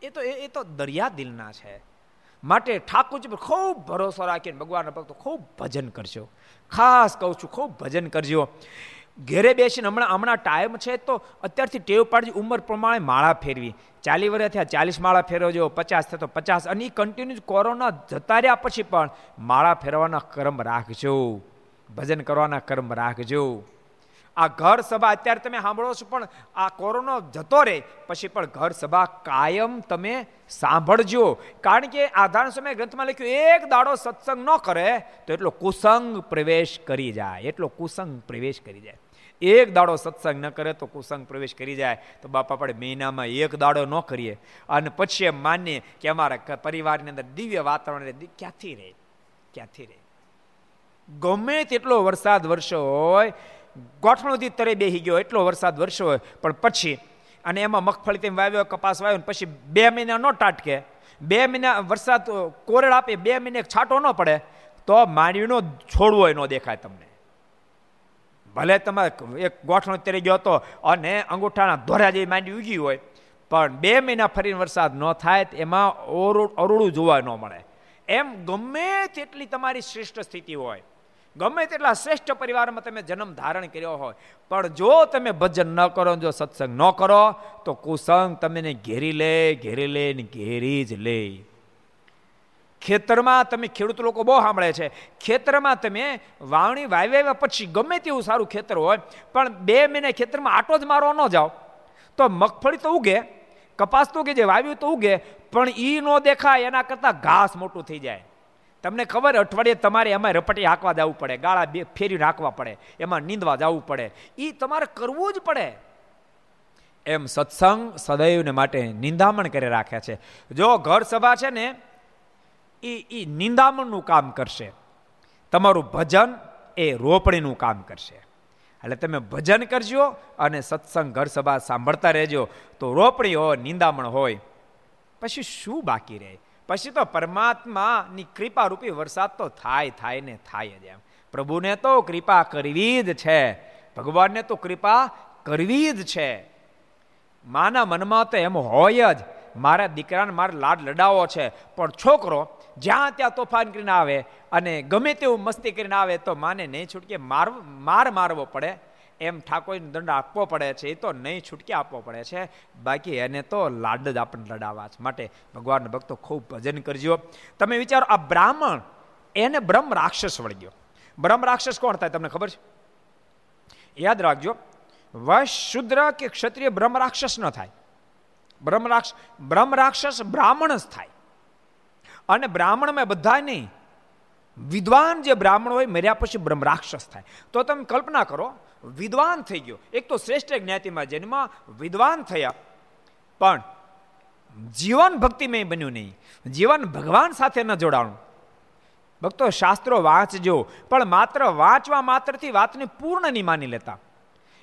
એ તો એ તો દરિયા દિલના છે. માટે ઠાકોરજી પર ખૂબ ભરોસો રાખીને ભગવાનના ભક્તો ખૂબ ભજન કરજો. ખાસ કહું છું, ખૂબ ભજન કરજો. ઘેરે બેસીને હમણાં હમણાં ટાઈમ છે તો અત્યારથી ટેવ પાડજી, ઉંમર પ્રમાણે માળા ફેરવી. ચાલી વર્ષ થયા, ચાલીસ માળા ફેરવજો પચાસ થયા તો પચાસ. અને એ કન્ટિન્યુ કોરોના જતા રહ્યા પછી પણ માળા ફેરવાના કર્મ રાખજો. ભજન કરવાના કર્મ રાખજો. આ ઘર સભા અત્યારે તમે સાંભળો છો પણ આ કોરોનો જતો રહે, પછી પણ ઘર સભા કાયમ તમે સાંભળજો. કારણ કે આધાર સમય ગ્રંથમાં લખ્યું, એક દાડો સત્સંગ ન કરે તો એટલો કુસંગ પ્રવેશ કરી જાય. એટલો કુસંગ પ્રવેશ કરી જાય. એક દાડો સત્સંગ ન કરે તો કુસંગ પ્રવેશ કરી જાય. તો બાપા આપણે મહિનામાં એક દાડો ન કરીએ. અને પછી એમ માનીએ કે અમારા પરિવારની અંદર દિવ્ય વાતાવરણ ક્યાંથી રહે? ક્યાંથી રહે? ગમે તેટલો વરસાદ વરસો હોય, ગોઠણોથી તરે બેહી ગયો એટલો વરસાદ વરસ્યો હોય, પણ પછી, અને એમાં મગફળી તેમ વાવ્યો, કપાસ વાવ્યો પછી બે મહિના ન ટાટકે. બે મહિના વરસાદ કોરડ આપે, બે મહિને છાંટો ન પડે, તો માનવીનો છોડવો ન દેખાય તમને. ભલે તમારે એક ગોઠણ ઉતરી ગયો હતો અને અંગૂઠાના ધોરા જેવી માંડી ઉગી હોય, પણ બે મહિના ફરીને વરસાદ ન થાય એમાં અરુડું જોવા ન મળે. એમ ગમે તેટલી તમારી શ્રેષ્ઠ સ્થિતિ હોય, ગમે તેટલા શ્રેષ્ઠ પરિવારમાં તમે જન્મ ધારણ કર્યો હોય, પણ જો તમે ભજન ન કરો જો સત્સંગ ન કરો, તો કુસંગ તમને ઘેરી લે ઘેરી લે ને ઘેરી જ લે. ખેતરમાં તમે ખેડૂત લોકો બહુ સાંભળે છે. ખેતરમાં તમે વાવણી વાવ્યા પછી ગમે તેવું સારું ખેતર હોય, પણ બે મહિને ખેતરમાં આટો જ મારવા ન જાઓ. તો મગફળી તો ઉગે, કપાસ તો કે જે વાવ્યું તો ઉગે, પણ એ ન દેખાય, એના કરતાં ઘાસ મોટું થઈ જાય. તમને ખબર, અઠવાડિયે તમારે એમાં રપટી હાંકવા જવું પડે, ગાળા બે ફેરી રાખવા પડે, એમાં નીંદવા જવું પડે. એ તમારે કરવું જ પડે. એમ સત્સંગ સદૈવને માટે નિંદામણ કરી રાખ્યા છે. જો ઘર સભા છે ને એ એ નિંદામણનું કામ કરશે. તમારું ભજન એ રોપણીનું કામ કરશે. એટલે તમે ભજન કરજો અને સત્સંગ ઘર સભા સાંભળતા રહેજો. તો રોપણી હોય, નિંદામણ હોય. પછી શું બાકી રહે? પછી તો પરમાત્માની કૃપા રૂપી વરસાદ તો થાય થાય ને થાય જ એમ. પ્રભુને તો કૃપા કરવી જ છે. ભગવાનને તો કૃપા કરવી જ છે. માના મનમાં તો એમ હોય જ. મારા દીકરાને મારે લાડ લડાવો છે. પણ છોકરો જ્યાં ત્યાં તોફાન કરીને આવે અને ગમે તેવું મસ્તી કરીને આવે તો માને નહીં છૂટકે માર માર મારવો પડે. એમ ઠાકોરને દંડ આપવો પડે છે, એ તો નહીં છૂટકે આપવો પડે છે. બાકી એને તો લાડ જ આપણને લડાવવા છે. માટે ભગવાનના ભક્તો ખૂબ ભજન કરજો. તમે વિચારો, આ બ્રાહ્મણ, એને બ્રહ્મ રાક્ષસ વળગ્યો બ્રહ્મ રાક્ષસ કોણ થાય તમને ખબર છે? યાદ રાખજો, વશ શુદ્ર કે ક્ષત્રિય બ્રહ્મ રાક્ષસ ન થાય. બ્રહ્મ રાક્ષસ બ્રહ્મ રાક્ષસ બ્રાહ્મણ જ થાય. અને બ્રાહ્મણમાં બધા નહીં. વિદ્વાન જે બ્રાહ્મણ હોય મર્યા પછી બ્રહ્મ રાક્ષસ થાય. તો તમે કલ્પના કરો, વિદ્વાન થઈ ગયો. એક તો શ્રેષ્ઠ જ્ઞાતિમાં જન્મ, વિદ્વાન થયા. પણ જીવન ભક્તિમય બન્યું નહીં. જીવન ભગવાન સાથે ન જોડાણું. ભક્તો શાસ્ત્રો વાંચજો, પણ માત્ર વાંચવા માત્રથી વાતને પૂર્ણ નહીં માની લેતા.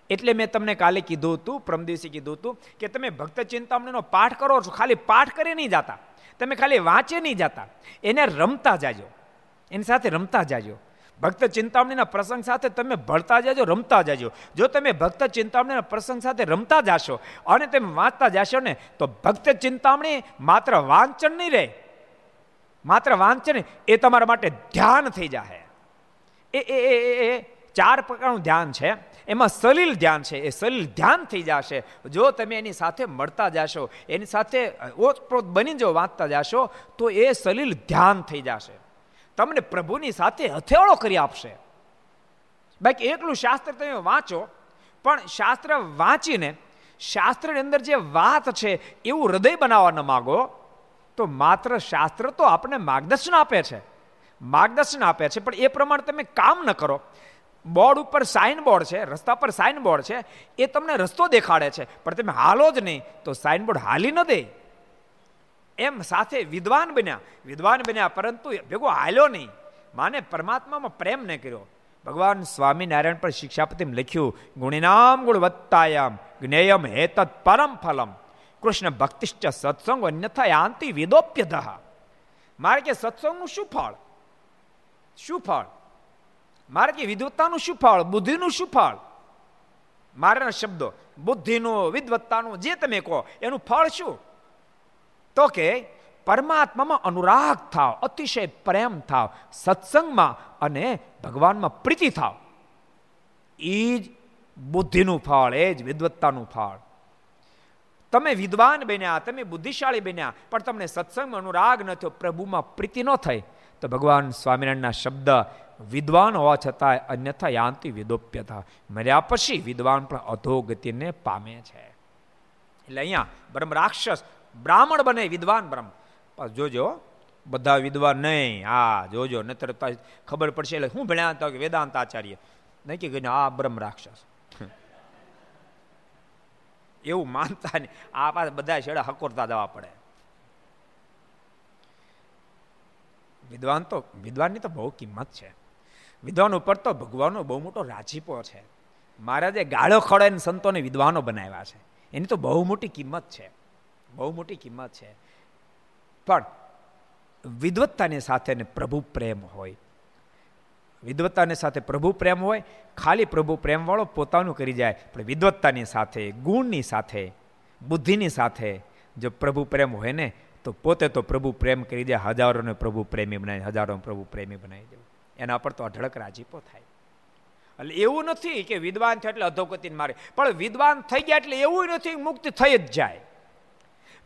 એટલે મેં તમને કાલે કીધું હતું પ્રમ દિવસે કીધું હતું કે તમે ભક્ત ચિંતામણીનો પાઠ કરો છો, ખાલી પાઠ કરી નહીં જતા. તમે ખાલી વાંચે નહીં જતા. એને રમતા જાજો. એની સાથે રમતા જાજો. ભક્ત ચિંતામણીના પ્રસંગ સાથે તમે ભળતા જાજો, રમતા જાજો. જો તમે ભક્ત ચિંતામણીના પ્રસંગ સાથે રમતા જાશો અને તમે વાંચતા જાશો ને, તો ભક્ત ચિંતામણી માત્ર વાંચન નહીં રહે માત્ર વાંચન એ તમારા માટે ધ્યાન થઈ જાય એ એ, ચાર પ્રકારનું ધ્યાન છે. એમાં સલીલ ધ્યાન છે. એ સલીલ ધ્યાન થઈ જશે. જો તમે એની સાથે મળતા જશો, એની સાથે ઓતપ્રોત બની જો વાંચતા જશો, તો એ સલીલ ધ્યાન થઈ જશે. તમને પ્રભુની સાથે હથેળો કરી આપશે. બાકી એકલું શાસ્ત્ર તમે વાંચો, પણ શાસ્ત્ર વાંચીને, શાસ્ત્રની અંદર જે વાત છે, એવું હૃદય બનાવવા ન માગો, તો માત્ર શાસ્ત્ર તો આપણને માર્ગદર્શન આપે છે. માર્ગદર્શન આપે છે, પણ એ પ્રમાણે તમે કામ ન કરો. બોર્ડ ઉપર સાઇન બોર્ડ છે, રસ્તા પર સાઇન બોર્ડ છે, એ તમને રસ્તો દેખાડે છે. પણ તમે હાલો જ નહીં, તો સાઇન બોર્ડ હાલી ન દે. એમ સાથે વિદ્વાન બન્યા. વિદ્વાન બન્યા, પરંતુ ભેગો હાલ્યો નહીં. માને પરમાત્મામાં પ્રેમ ન કર્યો. ભગવાન સ્વામિનારાયણ પર શિક્ષાપતિમ લખ્યું, ગુણિનામ ગુણવત્તાયમ, જ્ઞેયમ હેતત પરમ ફલમ. કૃષ્ણ ભક્તિશ્ચ સત્સંગ અન્યથા યાંતિ વિદોપ્યતઃ મારે કે સત્સંગનું શું ફળ? શું ફળ? મારે કે વિદવત્તાનું શું ફળ? બુદ્ધિનું શું ફળ? મારા શબ્દો, બુદ્ધિનું, વિદવત્તાનું, જે તમે કહો, એનું ફળ શું? તો કે પરમાત્મામાં અનુરાગ થાવ, અતિશય પ્રેમ થાવ, સત્સંગમાં અને ભગવાનમાં પ્રીતિ થાવ. એ જ બુદ્ધિનું ફળ, એ જ વિદવત્તાનું ફળ. તમે વિદ્વાન બન્યા, તમે બુદ્ધિશાળી બન્યા, પણ તમને સત્સંગમાં અનુરાગ ન થયો, પ્રભુમાં પ્રીતિ ન થઈ. તો ભગવાન સ્વામિનારાયણના શબ્દ વિદ્વાન હોવા છતાં અન્યથા યાંતિ વિદોપ્યતા મર્યા પછી વિદ્વાન પણ અધોગતિને પામે છે. એટલે અહીંયા બ્રહ્મ રાક્ષસ બ્રાહ્મણ બને, વિદ્વાન બ્રહ્મ. જોજો, બધા વિદ્વાન નહીં. હા, જોજો, નતર ખબર પડશે. એટલે હું ભણ્યા હતા કે વેદાંત આચાર્ય. નહીં કે આ બ્રહ્મ રાક્ષસ. એવું માનતા નહીં. આ પાસે બધા છેડા હકોરતા દેવા પડે. વિદ્વાન તો, વિદ્વાનની તો બહુ કિંમત છે. વિદ્વાન ઉપર તો ભગવાનનો બહુ મોટો રાજીપો છે. મહારાજે ગાળો ખોડાઈને સંતોને વિદ્વાનો બનાવ્યા છે. એની તો બહુ મોટી કિંમત છે. બહુ મોટી કિંમત છે. પણ વિદવત્તાની સાથે પ્રભુ પ્રેમ હોય. વિદવત્તાની સાથે પ્રભુ પ્રેમ હોય, ખાલી પ્રભુ પ્રેમવાળો પોતાનું કરી જાય, પણ વિદવત્તાની સાથે, ગુણની સાથે, બુદ્ધિની સાથે જો પ્રભુ પ્રેમ હોય ને, તો પોતે તો પ્રભુ પ્રેમ કરી દે, હજારોને પ્રભુ પ્રેમી બનાવી હજારો પ્રભુ પ્રેમી બનાવી દે એના પર તો અઢળક રાજીપો થાય. એટલે એવું નથી કે વિદ્વાન થયો એટલે અધોગતિને મારે. પણ વિદ્વાન થઈ ગયા એટલે એવું નથી મુક્તિ થઈ જ જાય.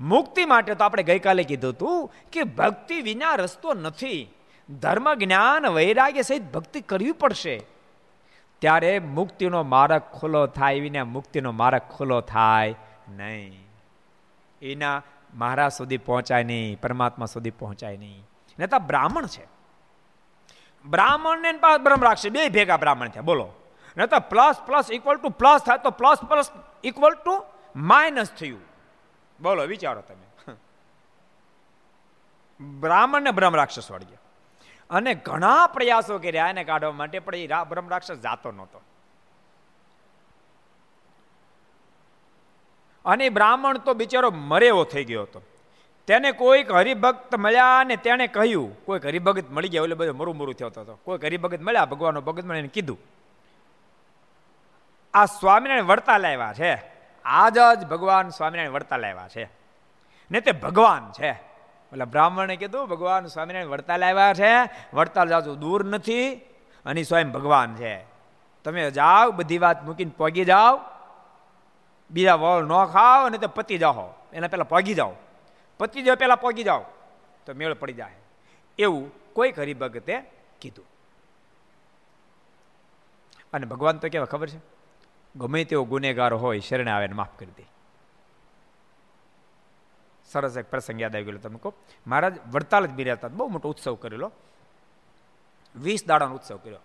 મુક્તિ માટે તો આપણે ગઈકાલે કીધું હતું કે ભક્તિ વિના રસ્તો નથી. ધર્મ, જ્ઞાન, વૈરાગ્ય સહિત ભક્તિ કરવી પડશે. ત્યારે મુક્તિનો માર્ગ ખુલ્લો થાય વિના મુક્તિનો માર્ગ ખુલ્લો થાય નહીં. એના મહારાજ સુધી પહોંચાય નહીં, પરમાત્મા સુધી પહોંચાય નહીં. નેતા બ્રાહ્મણ છે. બ્રાહ્મણ ને બ્રહ્મ રાખશે. બે ભેગા બ્રાહ્મણ થયા. બોલો. નહીતર plus plus equal to plus થાય તો plus plus equal to minus થયું. બોલો, વિચારો તમે. બ્રાહ્મણ ને બ્રહ્મ રાક્ષસ વળગ્યા અને ઘણા પ્રયાસો કર્યા એને કાઢવા માટે, પણ એ બ્રહ્મ રાક્ષસ જાતો નહોતો. અને બ્રાહ્મણ તો બિચારો મરેવો થઈ ગયો હતો. તેને કોઈક હરિભક્ત મળ્યા ને તેણે કહ્યું, કોઈક હરિભગત મળી ગયા. એટલે બધું મરું મરું થયો હતો કોઈક હરિભગત મળ્યા, ભગવાનનો ભગત મળે એને કીધું, આ સ્વામિનારાયણ વડતા લાવ્યા છે. આજ જ ભગવાન સ્વામિનારાયણ વડતા લાવ્યા છે. ને તે ભગવાન છે. એટલે બ્રાહ્મણે કીધું, ભગવાન સ્વામિનારાયણ વડતાલ લાવ્યા છે. વડતાલ જાજુ દૂર નથી અને સ્વયં ભગવાન છે. તમે જાઓ, બધી વાત મૂકીને પગી જાઓ. બીજા વળ ન ખાઓ અને તે પતી જાઓ. એના પહેલાં પગી જાઓ. પતી જાઓ પહેલાં પહોંચી જાઓ, તો મેળ પડી જાય. એવું કોઈ હરિભગતે કીધું. અને ભગવાન તો કેવા ખબર છે? ગમે તેવો ગુનેગાર હોય, શરણે આવે માફ કરી દે. સરસ એક પ્રસંગ યાદ આવી ગયેલો તમે કહો. મહારાજ વડતાલ જ બિર્યા બહુ મોટો ઉત્સવ કરેલો. વીસ દાડાનો ઉત્સવ કર્યો.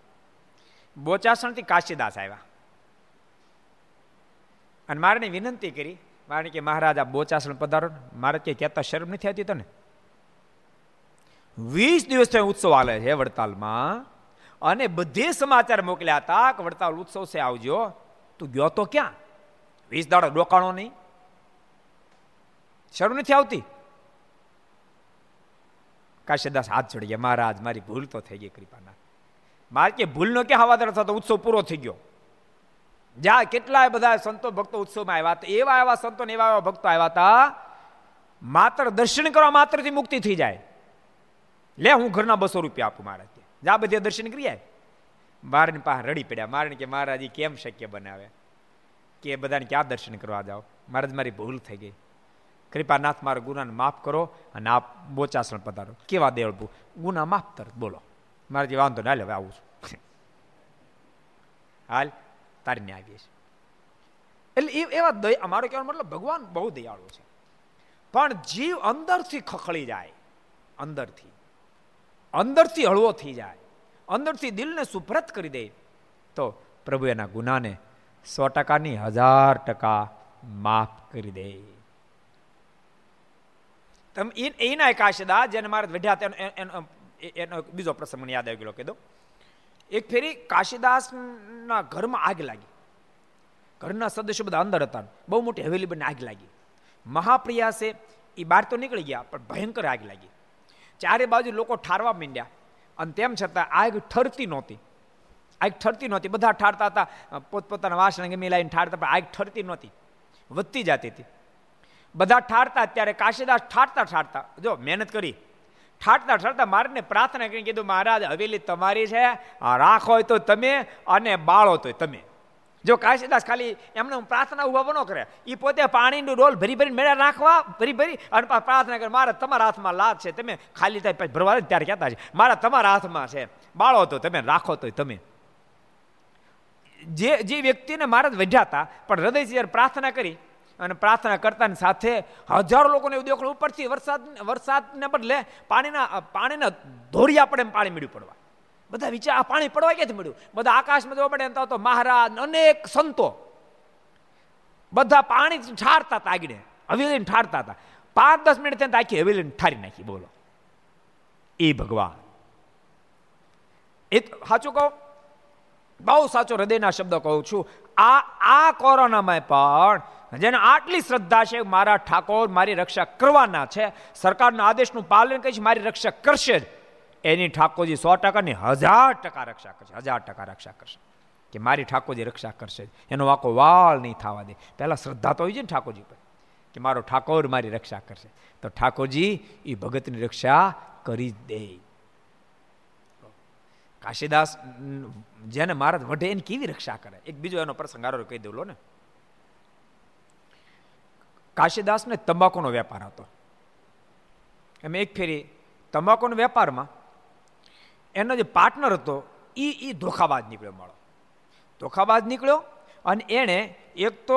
બોચાસણથી કાશીદાસ આવ્યા. અને મારે વિનંતી કરી મારે કે મહારાજ, આ બોચાસણ પધારો મારે કે કહેતા શરમ નથી આવતી તને? વીસ દિવસ ઉત્સવ હાલે છે વડતાલમાં. અને બધે સમાચાર મોકલ્યા હતા કે વડતાલ ઉત્સવ છે, આવજો. તું ગયો તો ક્યાં? વીસ દાડો ડોકાણો નહીં. શરૂ નથી આવતી? કાશ્યદાસ હાથ જોડી ગયા, મહારાજ, મારી ભૂલ તો થઈ ગઈ કૃપાના મારે કે ભૂલનો ક્યાં હવાદાર થતો? ઉત્સવ પૂરો થઈ ગયો. જ્યાં કેટલાય બધા સંતો ભક્તો ઉત્સવમાં આવ્યા હતા. એવા એવા સંતો એવા એવા ભક્તો આવ્યા હતા. માત્ર દર્શન કરવા માત્રથી મુક્તિ થઈ જાય. લે, હું ઘરના બસો રૂપિયા આપું મારા જા બધે દર્શન કરી આવે મારની પાસે રડી પડ્યા. મારે કે મહારાજ કેમ શક્ય બનાવે? કે બધાને ક્યાં દર્શન કરવા જાઓ? મહારાજ, મારી ભૂલ થઈ ગઈ. કૃપાનાથ, મારા ગુનાને માફ કરો અને આપ બોચાસણ પધારો. કેવા દેવળવું ગુના માફ તરત બોલો. મારાથી વાંધો ના લે આવું છું. હાલ. તારીને આવીએ છીએ એટલે એ એવા દયા અમારો કહેવાનો મતલબ ભગવાન બહુ દયાળુ છે. પણ જીવ અંદરથી ખખડી જાય, અંદરથી. અંદરથી હળવો થઈ જાય, અંદરથી દિલને સુપ્રત કરી દે, તો પ્રભુ એના ગુનાને સો ટકાની હજાર ટકા માફ કરી દે. તમે એના કાશદા જેને મારે વેઢ્યા એનો બીજો પ્રસંગ યાદ આવી ગયો કીધો એક ફેરી કાશીદાસના ઘરમાં આગ લાગી. ઘરના સદસ્યો બધા અંદર હતા. બહુ મોટી હવેલી બને આગ લાગી. મહાપ્રિયાસે એ બહાર તો નીકળી ગયા, પણ ભયંકર આગ લાગી. ચારે બાજુ લોકો ઠારવા માંડ્યા. અને તેમ છતાં આગ ઠરતી નહોતી. આગ ઠરતી નહોતી. બધા ઠારતા હતા, પોતપોતાના વાસણ ગમી લાવીને ઠારતા, પણ આગ ઠરતી નહોતી. વધતી જતી હતી. બધા ઠારતા, ત્યારે કાશીદાસ ઠારતા ઠારતા, જો મહેનત કરી ઠાટતા ઠાટતા મારને પ્રાર્થના કરીને કીધું, મહારાજ, હવેલી તમારી છે રાખો હોય તો તમે અને બાળો તો તમે. જો કાશીદાસ ખાલી એમને પ્રાર્થના ઊભા ન કરે એ પોતે પાણીનું ડોલ ભરી ભરીને મેળા રાખવા, ભરી ભરી અને પ્રાર્થના કરે, મારા તમારા હાથમાં લાત છે, તમે ખાલી થાય પછી ભરવા ત્યારે કહેતા છે? મારા તમારા હાથમાં છે. બાળો તો તમે, રાખો તો તમે. જે જે વ્યક્તિને મહારાજ વધ્યા હતા પણ હૃદયથી જ્યારે પ્રાર્થના કરી અને પ્રાર્થના કરતાની સાથે હજારો લોકોને એવું દેખાડું ઉપરથી વરસાદ, વરસાદને બદલે પાણીના પાણીના ધોરિયા પડે એમ પાણી મળ્યું પડવા. બધા વિચાર, આ પાણી પડવા ક્યાંથી મળ્યું? બધા આકાશમાં જોવા પડે તો મહારાજ અનેક સંતો બધા પાણી ઠારતા હતા આગળ. હવેલીને ઠારતા હતા. પાંચ, દસ મિનિટ થઈને આખી હવેલીને ઠારી નાખી. બોલો. એ ભગવાન. એ સાચું કહું? બહુ સાચો હૃદયના શબ્દ કહું છું. આ આ કોરોનામાં પણ જેને આટલી શ્રદ્ધા છે, મારા ઠાકોર મારી રક્ષા કરવાના છે, સરકારના આદેશનું પાલન કરીશ મારી રક્ષા કરશે જ. એની ઠાકોરજી સો ટકાની હજાર ટકા રક્ષા કરશે, હજાર ટકા રક્ષા કરશે. કે મારી ઠાકોરજી રક્ષા કરશે એનો વાંકો વાળ નહીં થવા દે. પહેલાં શ્રદ્ધા તો હોય છે ને ઠાકોરજી પર. કે મારો ઠાકોર મારી રક્ષા કરશે. તો ઠાકોરજી એ ભગતની રક્ષા કરી દે. કાશીદાસ, જેને મહારાજ વઢે એની કેવી રક્ષા કરે? એક બીજો એનો પ્રસંગ આરો કહી દઉં ને. કાશીદાસને તંબાકુનો વેપાર હતો. એમ એક ફેરી તંબાકુના વેપારમાં એનો જે પાર્ટનર હતો એ એ ધોખાબાજ નીકળ્યો મળો. ધોખાબાજ નીકળ્યો અને એણે એક તો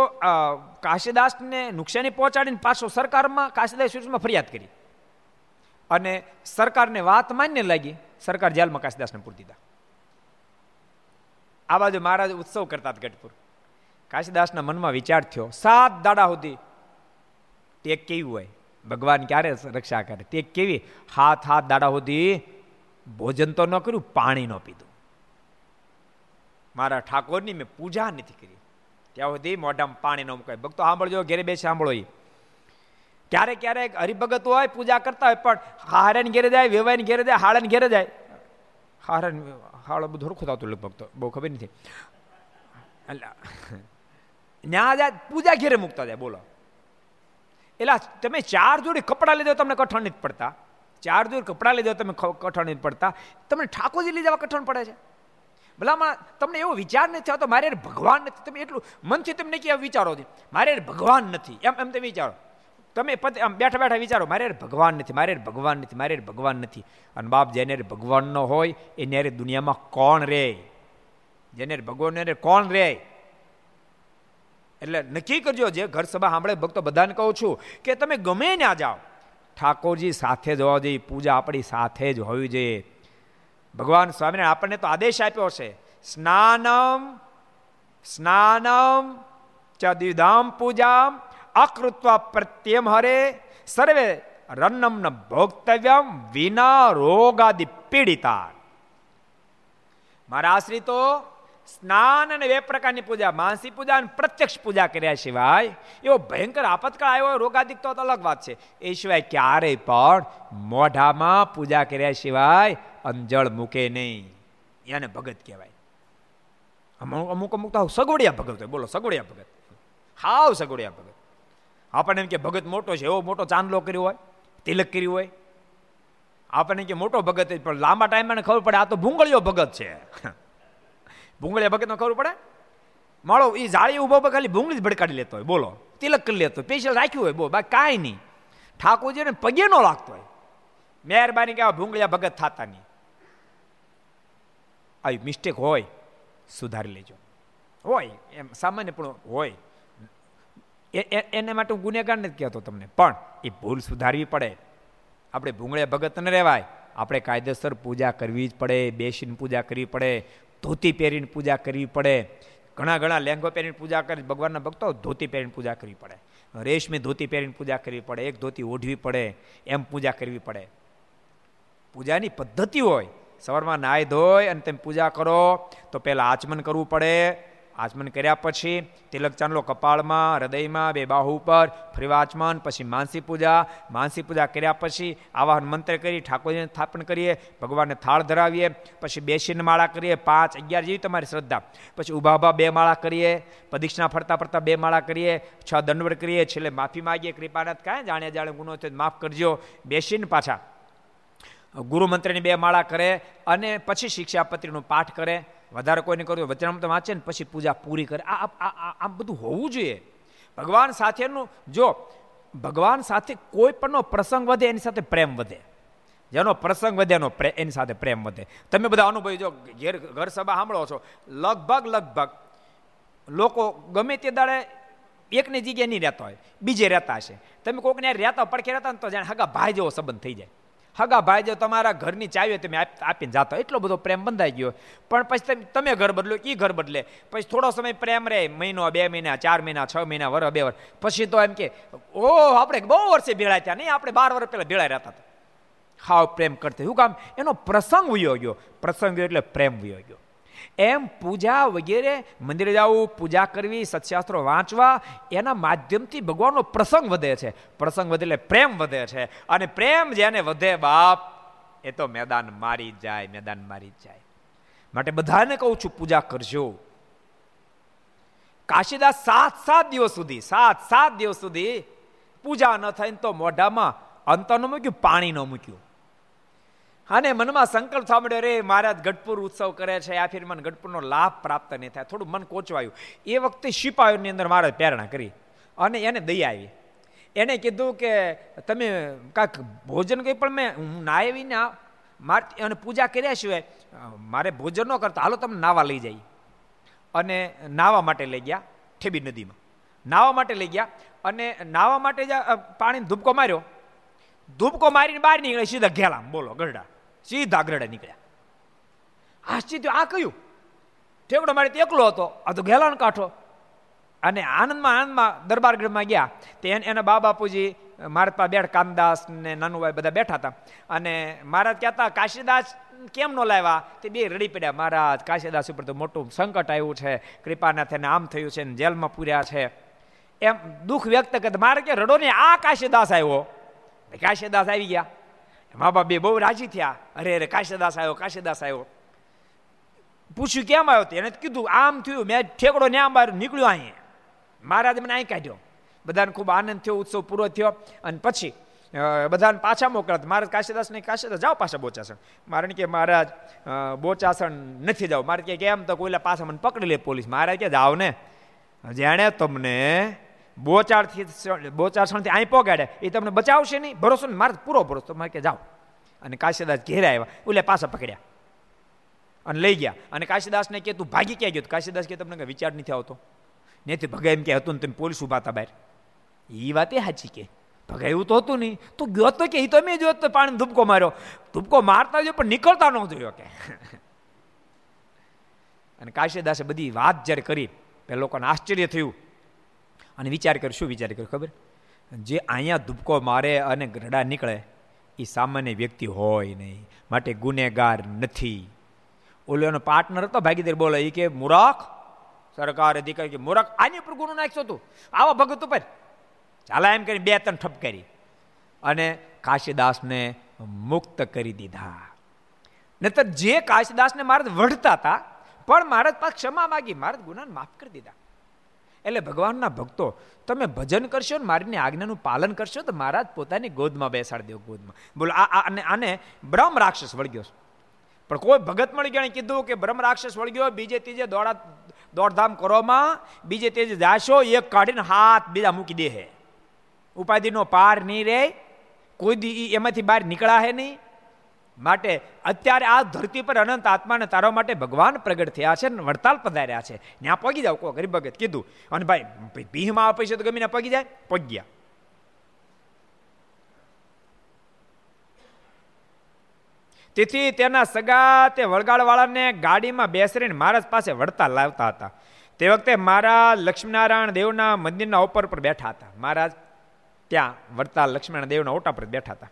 કાશીદાસને નુકસાની પહોંચાડીને પાછો સરકારમાં, કાશીદાસ સુરમાં ફરિયાદ કરી. અને સરકારને વાત માન્ય લાગી, સરકાર જેલમાં કાશીદાસને પૂરી દીધા. આ બાજુ મહારાજ ઉત્સવ કરતા ગઢપુર કાશીદાસના મનમાં વિચાર થયો, સાત દાડા સુધી તે કેવી હોય? ભગવાન ક્યારે રક્ષા કરે? તે કેવી? હાથ હાથ દાડા સુધી ભોજન તો ન કર્યું, પાણી ન પીધું. મારા ઠાકોરની મેં પૂજા નથી કરી. ત્યાં સુધી મોઢામાં પાણી ન મુકાય. ભક્તો સાંભળજો, ઘેરે બે સાંભળો ક્યારેક ક્યારેક હરિભગત હોય, પૂજા કરતા હોય, પણ હારાને ઘેરે જાય, વેવાઈને ઘેરે જાય, હાળાને ઘેરે જાય. હારણ હાળો બધું હરખું થતું લગભગ બહુ ખબર નથી. એટલે ન્યા જાય પૂજા ઘેરે મૂકતા જાય, બોલો. એટલે તમે ચાર જોડી કપડાં લીધો તમને કઠણ નથી પડતા. ચાર જોડી કપડાં લીધો તમે કઠણ નથી પડતા. તમને ઠાકોરજી જવા કઠણ પડે છે. ભલામાં તમને એવો વિચાર નથી આવતો, મારે ભગવાન નથી. તમે એટલું મનથી તમને કે વિચારો છે. મારે ભગવાન નથી. એમ એમ તમે વિચારો. તમે પતે આમ બેઠા બેઠા વિચારો, મારે ભગવાન નથી, મારે ભગવાન નથી, મારે ભગવાન નથી. અને બાપ જેને ભગવાન ન હોય, એને દુનિયામાં કોણ રે? જેને ભગવાન કોણ રે? એટલે નક્કી કરજો જે ઘર સભા સાંભળે, ભક્તો બધાને કહું છું કે તમે ગમે ત્યાં જાઓ. ઠાકોરજી સાથે જ હોવા જોઈએ, પૂજા આપણી સાથે જ હોવી જોઈએ. ભગવાન સ્વામીને આપણને તો આદેશ આપ્યો છે, સ્નાનમ સ્નાનમ ચ દ્વિધામ પૂજા અકૃત્વ પ્રત્યમ હરે, સર્વે રન્નમ ન ભોક્તવ્યમ વિના રોગાદિ પીડિતા મારા આશ્રિતો સ્નાન અને બે પ્રકારની પૂજા. માનસી પૂજા અને પ્રત્યક્ષ પૂજા કર્યા સિવાય એવો ભયંકર આપતકાળ આવ્યો રોગાદિક તો અલગ વાત છે. એ સિવાય ક્યારેય પણ મોઢામાં પૂજા કર્યા સિવાય અંજળ મૂકે નહીં. એને ભગત કહેવાય. અમુક અમુક અમુક તો સગવડિયા ભગત હોય. બોલો સગવડિયા ભગત. હાવ સગવડિયા ભગત. આપણને એમ કે ભગત મોટો છે, એવો મોટો ચાંદલો કર્યો હોય, તિલક કર્યું હોય. આપણને કે મોટો ભગત પણ લાંબા ટાઈમમાં ખબર પડે આ તો ભૂંગળીઓ ભગત છે. ભૂંગળીયા ભગતનો ખબર પડે? માળો એ જાળી ઊભો ખાલી ભૂંગળી જ ભડકાડી લેતો હોય, બોલો. તિલક કરી લેતો પેશિયલ રાખ્યું હોય બો બાકી કાંઈ નહીં. ઠાકોરજીને પગે નો લાગતો હોય. મહેરબાની કે ભૂંગળિયા ભગત થતા નહીં. આવી મિસ્ટેક હોય, સુધારી લેજો. હોય, એમ સામાન્ય પણ હોય. એને માટે હું ગુનેગાર નથી કહેતો તમને. પણ એ ભૂલ સુધારવી પડે. આપણે ભૂંગળીયા ભગત ન રહેવાય. આપણે કાયદેસર પૂજા કરવી જ પડે, બેસીને પૂજા કરવી પડે. ધોતી પહેરીને પૂજા કરવી પડે. ઘણા ઘણા લેંગો પહેરીને પૂજા કરી, ભગવાનના ભક્તો ધોતી પહેરીને પૂજા કરવી પડે. રેશમી ધોતી પહેરીને પૂજા કરવી પડે, એક ધોતી ઓઢવી પડે, એમ પૂજા કરવી પડે. પૂજાની પદ્ધતિ હોય. સવારમાં નાય ધોય અને તમે પૂજા કરો, તો પહેલાં આચમન કરવું પડે. આચમન કર્યા પછી તિલક ચાંદલો કપાળમાં હૃદયમાં બે બાહુ ઉપર ફરી આચમન પછી માનસી પૂજા માનસી પૂજા કર્યા પછી આવાહન મંત્ર કરી ઠાકોરજીને સ્થાપન કરીએ, ભગવાનને થાળ ધરાવીએ, પછી બેસીને માળા કરીએ, પાંચ, અગિયાર જેવી તમારી શ્રદ્ધા. પછી ઊભા ઊભા બે માળા કરીએ, પ્રદક્ષિણા ફરતા ફરતા બે માળા કરીએ, છ દંડવડ કરીએ, છેલ્લે માફી માગીએ, કૃપાનાથ કાંઈ જાણે જાણે ગુનો થયો માફ કરજો. બેસીને પાછા ગુરુ મંત્રની બે માળા કરે અને પછી શિક્ષાપત્રીનો પાઠ કરે. વધારે કોઈને કર્યું વચનામૃત વાંચે ને પછી પૂજા પૂરી કરે. આ આમ બધું હોવું જોઈએ. ભગવાન સાથેનું જો ભગવાન સાથે કોઈ પણનો પ્રસંગ વધે, એની સાથે પ્રેમ વધે. જેનો પ્રસંગ વધે, એનો એની સાથે પ્રેમ વધે. તમે બધા અનુભવી જો ઘેર ઘર સભા સાંભળો છો. લગભગ લગભગ લોકો ગમે તે દાડે એકની જગ્યાએ નહીં રહેતા હોય, બીજે રહેતા હશે. તમે કોઈકને રહેતા પડખે રહેતા ને તો જાણે હગા ભાઈ જેવો સંબંધ થઈ જાય. હગા ભાઈ, જો તમારા ઘરની ચાવી તમે આપીને જાતો. એટલો બધો પ્રેમ બંધાઈ ગયો. પણ પછી તમે ઘર બદલો એ ઘર બદલે. પછી થોડો સમય પ્રેમ રહે, મહિનો, બે મહિના, ચાર મહિના, છ મહિના, વર, બે વર. પછી તો એમ કે ઓ આપણે બહુ વર્ષે ભેળા થયા નહીં, આપણે બાર વર્ષ પહેલાં ભેળા રહેતા હતા. હાવ પ્રેમ કરતા. શું કામ? એનો પ્રસંગ વયો ગયો. પ્રસંગ એટલે પ્રેમ વયો ગયો. એમ પૂજા વગેરે મંદિરે જવું પૂજા કરવી, સત્શાસ્ત્રો વાંચવા, એના માધ્યમથી ભગવાનનો પ્રસંગ વધે છે. પ્રસંગ વધે એટલે પ્રેમ વધે છે. અને પ્રેમ જેને વધે બાપ, એ તો મેદાન મારી જાય, મેદાન મારી જાય. માટે બધાને કહું છું, પૂજા કરજો. કાશીદાસ સાત સાત દિવસ સુધી સાત સાત દિવસ સુધી પૂજા ન થાય તો મોઢામાં અંતર ન મૂક્યું, પાણી ન મૂક્યું. અને મનમાં સંકલ્પ સાંભળ્યો રે મહારાજ ગઢપુર ઉત્સવ કરે છે, આ ફેર મને ગઢપુરનો લાભ પ્રાપ્ત નહીં થાય. થોડું મન કોચવાયું. એ વખતે શિપાયોની અંદર મહારાજ પ્રેરણા કરી અને એને દયા આવી. એને કીધું કે, તમે કાંઈક ભોજન કંઈ પણ મેં, હું ના આવીને માર અને પૂજા કર્યા સિવાય મારે ભોજન ન કરતા, હાલો તમે નાવા લઈ જાય. અને નાવા માટે લઈ ગયા ઠેબી નદીમાં. નાવા માટે લઈ ગયા અને નાવા માટે જ પાણીને ધૂપકો માર્યો. ધૂપકો મારીને બહાર નીકળે સીધા ઘેલા, બોલો ગરડા સીધા આગળ નીકળ્યા. આશ્ચર્ય આ કયું? ઠેકડો મારી એકલો હતો, આ તો ઘેલાણ કાંઠો. અને આનંદમાં આનંદમાં દરબારગઢમાં ગયા. તે એના બા બાપુજી મારા પાસે બેઠ કામદાસ ને નાનુભાઈ બધા બેઠા હતા. અને મહારાજ કહેતા, કાશીદાસ, કેમ ન લાવ્યા તે બે રડી પડ્યા, મહારાજ, કાશીદાસ ઉપર તો મોટું સંકટ આવ્યું છે. કૃપાનાથ એને આમ થયું છે જેલમાં પૂર્યા છે. એમ દુઃખ વ્યક્ત કરતા, મારે કે રડો ને? આ કાશીદાસ આવ્યો. કાશીદાસ આવી ગયા. મા બાપ બે બહુ રાજી થયા. અરે અરે, કાશીદાસ આવ્યો કાશીદાસ આવ્યો. પૂછ્યું કેમ આવ્યો એને કીધું, આમ થયું, મેં ઠેકડો ન્યા બહાર નીકળ્યો અહીં. મહારાજ મને અહીં કાઢ્યો. બધાને ખૂબ આનંદ થયો, ઉત્સવ પૂરો થયો. અને પછી બધાને પાછા મોકલ્યા. મહારાજ કાશીદાસ ને કાશીદાસ જાઓ પાછા બોચાસણ. મારે કે, મહારાજ બોચાસણ નથી જાવ. મારે કે, કેમ તો કોઈલા પાછા મને પકડી લે પોલીસ. મહારાજ કે જાઓ ને. જેણે તમને બોચારથી બોચારસણથી અહીં પોગાડે, એ તમને બચાવશે નહીં. ભરોસો ને મારે પૂરો ભરોસો. મારે કે જાઓ. અને કાશીદાસ ઘેરે આવ્યા. ઓલે પાછા પકડ્યા. અને લઈ ગયા. અને કાશીદાસને કે, તું ભાગી ક્યાં ગયો? કાશીદાસ કે, તમને વિચાર નથી આવતો. નથી ભગાય એમ કે, હતું ને તમે પોલીસ ઊભા હતા બહાર. એ વાત એ સાચી કે ભગાયું તો હતું નહીં. તું ગયો તો કે એ તો મેં જોયો તો પાણી ધૂપકો માર્યો. ધૂપકો મારતા જો, પણ નીકળતા ન જોયો કે. અને કાશીદાસે બધી વાત જ્યારે કરી પેલા લોકોને આશ્ચર્ય થયું. અને વિચાર કર્યો શું વિચાર કર્યો ખબર? જે અહીંયા ધૂપકો મારે અને ગરડા નીકળે, એ સામાન્ય વ્યક્તિ હોય નહીં, માટે ગુનેગાર નથી. ઓલો એનો પાર્ટનર હતો, ભાગીદાર બોલે એ કે, મૂરખ, સરકાર અધિકારી કે, મૂરખ, આની ઉપર ગુનો નાખશો તું. આવા ભગત ઉપર. ચાલા એમ કરી બે ત્રણ ઠપ કરી. અને કાશીદાસને મુક્ત કરી દીધા. નહીતર જે કાશીદાસને મહારાજ વઢતા હતા, પણ મહારાજ પાસે ક્ષમા માગી મહારાજ ગુનાને માફ કરી દીધા. એટલે ભગવાનના ભક્તો, તમે ભજન કરશો ને મારીની આજ્ઞાનું પાલન કરશો તો મહારાજ પોતાની ગોદમાં બેસાડી દો, ગોદમાં. બોલો, આ આને આને બ્રહ્મ રાક્ષસ વળગ્યો પણ કોઈ ભગત મળી ગયા કીધું કે બ્રહ્મ રાક્ષસ વળગ્યો બીજે ત્રીજે દોડા દોડધામ કરોમાં, બીજે ત્રીજે જાશો, એક કાઢીને હાથ બીજા મૂકી દે હે ઉપાધિનો પાર નહીં રહે, કોઈ દી એમાંથી બહાર નીકળા હે નહીં. માટે અત્યારે આ ધરતી પર અનંત આત્માને તારવા માટે ભગવાન પ્રગટ થયા છે ને વડતાલ પધાર્યા છે. ત્યાં પગી જાવ કો ગરીબ ભગત, કીધું. અને ભાઈ ભીહમાં આપે છે તો ગમીને પગી જાય? પગ્યા. તેથી તેના સગા તે વળગાડવાળાને ગાડીમાં બેસરીને મહારાજ પાસે વડતાલ લાવતા હતા. તે વખતે મારા લક્ષ્મીનારાયણ દેવના મંદિરના ઉપર પર બેઠા હતા. મહારાજ, ત્યાં વડતાલ લક્ષ્મીનારાયણ દેવના ઓટા પર બેઠા હતા.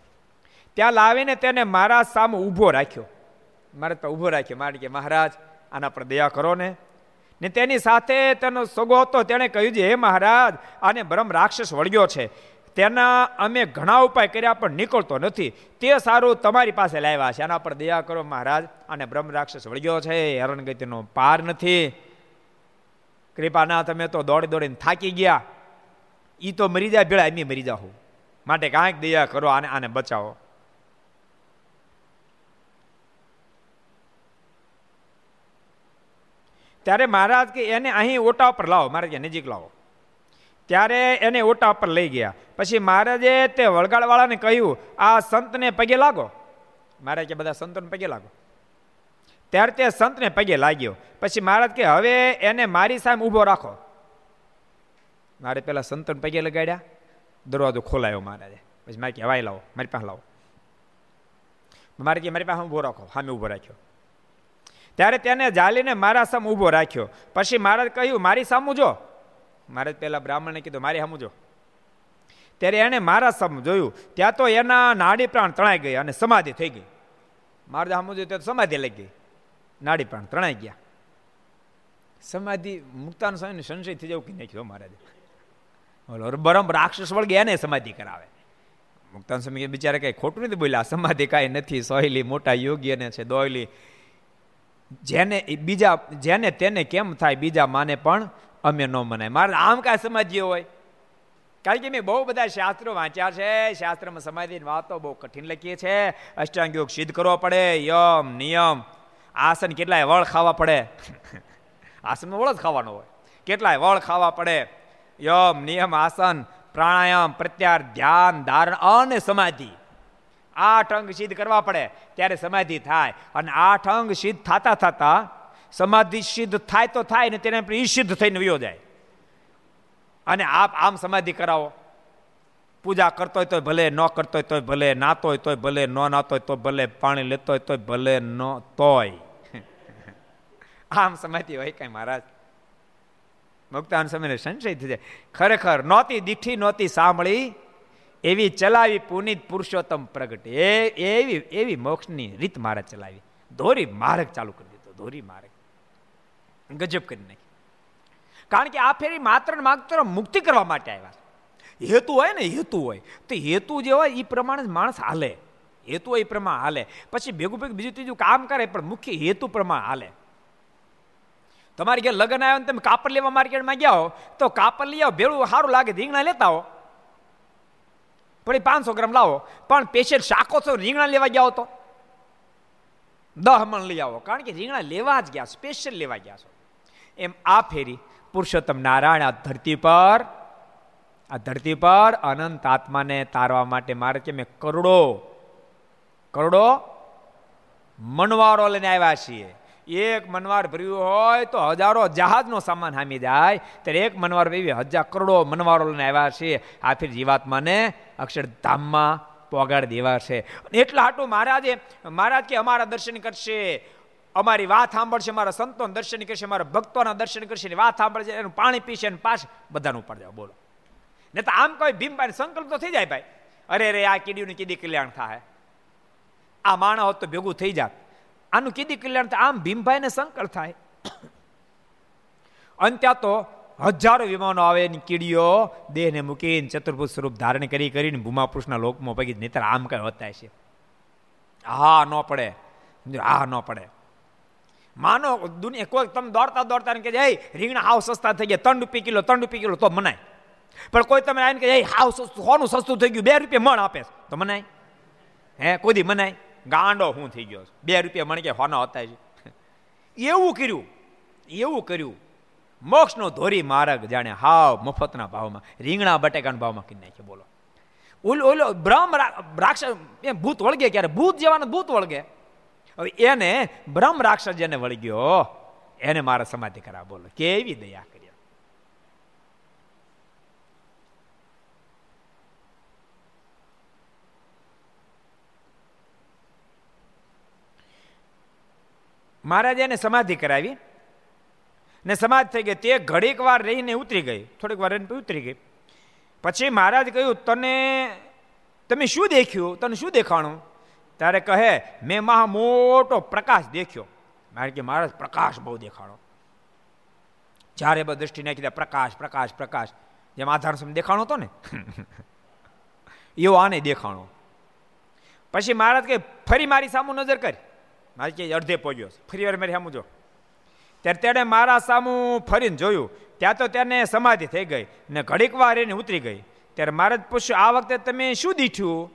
ત્યાં લાવીને તેને મારા સામે ઊભો રાખ્યો. મારે તો ઊભો રાખ્યો. મારે કે, મહારાજ, આના પર દયા કરો ને. ને તેની સાથે તેનો સગો હતો. તેણે કહ્યું છે, હે મહારાજ, આને બ્રહ્મ રાક્ષસ વળગ્યો છે. તેના અમે ઘણા ઉપાય કર્યા, પણ નીકળતો નથી. તે સારું તમારી પાસે લાવ્યા છે. આના પર દયા કરો, મહારાજ. અને બ્રહ્મ રાક્ષસ વળગ્યો છે. હરણગતિનો પાર નથી. કૃપાના તમે તો દોડી દોડીને થાકી ગયા. એ તો મરી જાય, ભેળા એમ મરી જાઓ માટે કાંઈક દયા કરો, આને આને બચાવો. ત્યારે મહારાજ કે એને અહીં ઓટા ઉપર લાવો મહારાજ કે નજીક લાવો. ત્યારે એને ઓટા પર લઈ ગયા. પછી મહારાજે તે વળગાડવાળાને કહ્યું, આ સંતને પગે લાગો. મહારાજ કે, બધા સંતોને પગે લાગો. ત્યારે તે સંતને પગે લાગ્યો. પછી મહારાજ કે, હવે એને મારી સામે ઊભો રાખો. મારે પેલા સંતોને પગે લગાડ્યા. દરવાજો ખોલાયો મહારાજે. પછી મારે કે હવાઈ લાવો, મારી પાસે લાવો. મારે કે, મારી પાસે ઊભો રાખો. સામે ઊભો રાખ્યો. ત્યારે તેને જાલીને મારા સામે ઊભો રાખ્યો. પછી મહારાજ કહ્યું, મારી સામું જો મહારાજ પહેલાં બ્રાહ્મણને કીધું, મારી સામું જો ત્યારે એણે મારા સામું જોયું, ત્યાં તો એના નાડી પ્રાણ તણાઈ ગઈ અને સમાધિ થઈ ગઈ. મારા સામું જોયું ત્યાં સમાધિ લઈ ગઈ. નાડી પ્રાણ તણાઈ ગયા. સમાધિ મુક્તાન સ્વામીને સંશય થઈ જવું કે નાખ્યો મહારાજ. બરમ રાક્ષસ વળગે એને સમાધિ કરાવે. મુક્તાન સ્વામી બિચારા કઈ ખોટું નથી બોલ્યા. સમાધિ કાંઈ નથી. સોહેલી મોટા યોગી અને છે, દોયલી. જેને બીજા, જેને તેને કેમ થાય બીજા માને પણ અમે ન મનાય. મારે આમ કાંઈ સમજીએ હોય? કારણ કે મેં બહુ બધા શાસ્ત્રો વાંચ્યા છે. શાસ્ત્રમાં સમાધિની વાતો બહુ કઠિન લખીએ છે. અષ્ટાંગ યોગ સિદ્ધ કરવો પડે. યમ, નિયમ. આસન કેટલાય વળ ખાવા પડે? આસનમાં વળ જ ખાવાનો હોય. કેટલાય વળ ખાવા પડે? યમ, નિયમ, આસન, પ્રાણાયામ, પ્રત્યાર, ધ્યાન, ધારણ અને સમાધિ. આઠ અંગ સિદ્ધ કરવા પડે, ત્યારે સમાધિ થાય. અને આઠ અંગ સિદ્ધ થતા થતા સમાધિ સિદ્ધ થાય તો થાય ને તેને સિદ્ધ થઈને વયો જાય. અને આપ આમ સમાધિ કરાવો. પૂજા કરતો હોય તોય ભલે, ન કરતો હોય તોય ભલે, નાતો હોય તોય ભલે, ન નાતો હોય તો ભલે, પાણી લેતો હોય તોય ભલે, ન તોય. આમ સમાધિ હોય કઈ મહારાજ? મુક્તાન સમયને સંશય થઈ જાય. ખરેખર નહોતી દીઠી, નહોતી સાંભળી એવી ચલાવી પુનિત પુરુષોત્તમ પ્રગટ. એ એવી એવી મોક્ષની રીત મારે ચલાવી. ધોરી માર્ગ ચાલુ કરી દીધો, ધોરી માર્ગ. ગજબ કરી નાખી. કારણ કે આ ફેરી માત્ર ને માત્ર મુક્તિ કરવા માટે આવ્યા હેતુ હોય ને, હેતુ હોય. તો હેતુ જે હોય એ પ્રમાણે માણસ હાલે. હેતુ હોય એ પ્રમાણે હાલે. પછી ભેગું ભેગું બીજું ત્રીજું કામ કરે, પણ મુખ્ય હેતુ પ્રમાણે હાલે. તમારે ઘેર લગ્ન આવ્યો ને તમે કાપડ લેવા માર્કેટમાં ગયા હો, તો કાપડ લઈ આવો, ભેળું સારું લાગે, રીંગણા લેતા હો પણ પાંચસો ગ્રામ લાવો. પણ પેશન્ટ શાકો છો, રીંગણા લેવા ગયા તો? દહ મણ લઈ આવો. કારણ કે રીંગણા લેવા જ ગયા સ્પેશિયલ લેવા ગયા છો. એમ આ ફેરી પુરુષોત્તમ નારાયણ આ ધરતી પર, આ ધરતી પર અનંત આત્માને તારવા માટે મારે કે મેં કરોડો કરોડો મનવારો લઈને આવ્યા છીએ. એક મનવાર ભર્યું હોય તો હજારો જહાજનો સામાન હામી જાય. ત્યારે એક મનવાર એવી હજાર કરોડો મનવારો લઈને આવ્યા છે. આથી જીવાત્માને અક્ષરધામમાં પોગાડ દેવા છે. એટલા હાટું મહારાજે, મહારાજ કે અમારા દર્શન કરશે. અમારી વાત સાંભળશે મારા સંતોના દર્શન કરશે મારા ભક્તોના દર્શન કરશે વાત સાંભળશે, એનું પાણી પીશે અને પાછ બધાનું ઉપર જાવ બોલો. ને તો આમ કોઈ ભીમભાઈ સંકલ્પ તો થઈ જાય ભાઈ. અરે રે આ કીડીઓની કીડી કલ્યાણ થાય. આ માણસ હોત તો ભેગું થઈ જાત. આનું કીધી કલ્યાણ આમ ભીમભાઈને સંકલ્પ થાય. અંત્યા તો હજારો વિમાનો આવે ને કીડીઓ દેહને મૂકીને ચતુર્ભુજ સ્વરૂપ ધારણ કરી કરીને ભૂમાપુરુષના લોકમાં પગી નહીતર આમ કઈ હોતા છે હા ન પડે. હા ન પડે. માનો, દુનિયા કોઈ તમે દોડતા દોડતા કે જઈ રીંગણા હાવ સસ્તા થઈ ગયા, ત્રણ રૂપિયા કિલો, ત્રણ રૂપિયા કિલો, તો મનાય. પણ કોઈ તમે આવીને કે હાવ સસ્તું, સોનું સસ્તું થઈ ગયું, બે રૂપિયા મણ આપે તો મનાય. હે કોઈ મનાય? ગાંડો હું થઈ ગયો બે રૂપિયા મણકે હોના હતા એવું કર્યું એવું કર્યું. મોક્ષનો ધોરી માર્ગ જાણે હાવ મફતના ભાવમાં, રીંગણા બટેકાના ભાવમાં કરી નાખે બોલો. ઓલો ઓલો, બ્રહ્મ રાક્ષસ એ ભૂત વળગે ક્યારે? ભૂત જેવાના ભૂત વળગે. હવે એને બ્રહ્મ રાક્ષસ જેને વળગ્યો, એને મારા સમાધિ કરા બોલો. કેવી દયા કરી મહારાજે એને સમાધિ કરાવી. ને સમાધિ થઈ ગઈ. તે ઘડીક વાર રહીને ઉતરી ગઈ. થોડીક વાર રહીને ઉતરી ગઈ. પછી મહારાજ કહ્યું, તને, તમે શું દેખ્યું? તને શું દેખાણું? ત્યારે કહે, મેં મહા મોટો પ્રકાશ દેખ્યો. મારે કે મહારાજ પ્રકાશ બહુ દેખાણો. જ્યારે બધા દ્રષ્ટિ નાખી દે પ્રકાશ પ્રકાશ પ્રકાશ. જેમ આધાર સમય દેખાણો હતો ને. એવો આને દેખાણો. પછી મહારાજ કહે, ફરી મારી સામુ નજર કરી. મારે કે અડધે પહોંચ્યો ફરી વાર મારી સામું જો. ત્યારે તેણે મારા સામું ફરીને જોયું. ત્યાં તો તેને સમાધિ થઈ ગઈ ને ઘડીક વાર એને ઉતરી ગઈ. ત્યારે મહારાજ પૂછ્યું, આ વખતે તમે શું દીઠ્યું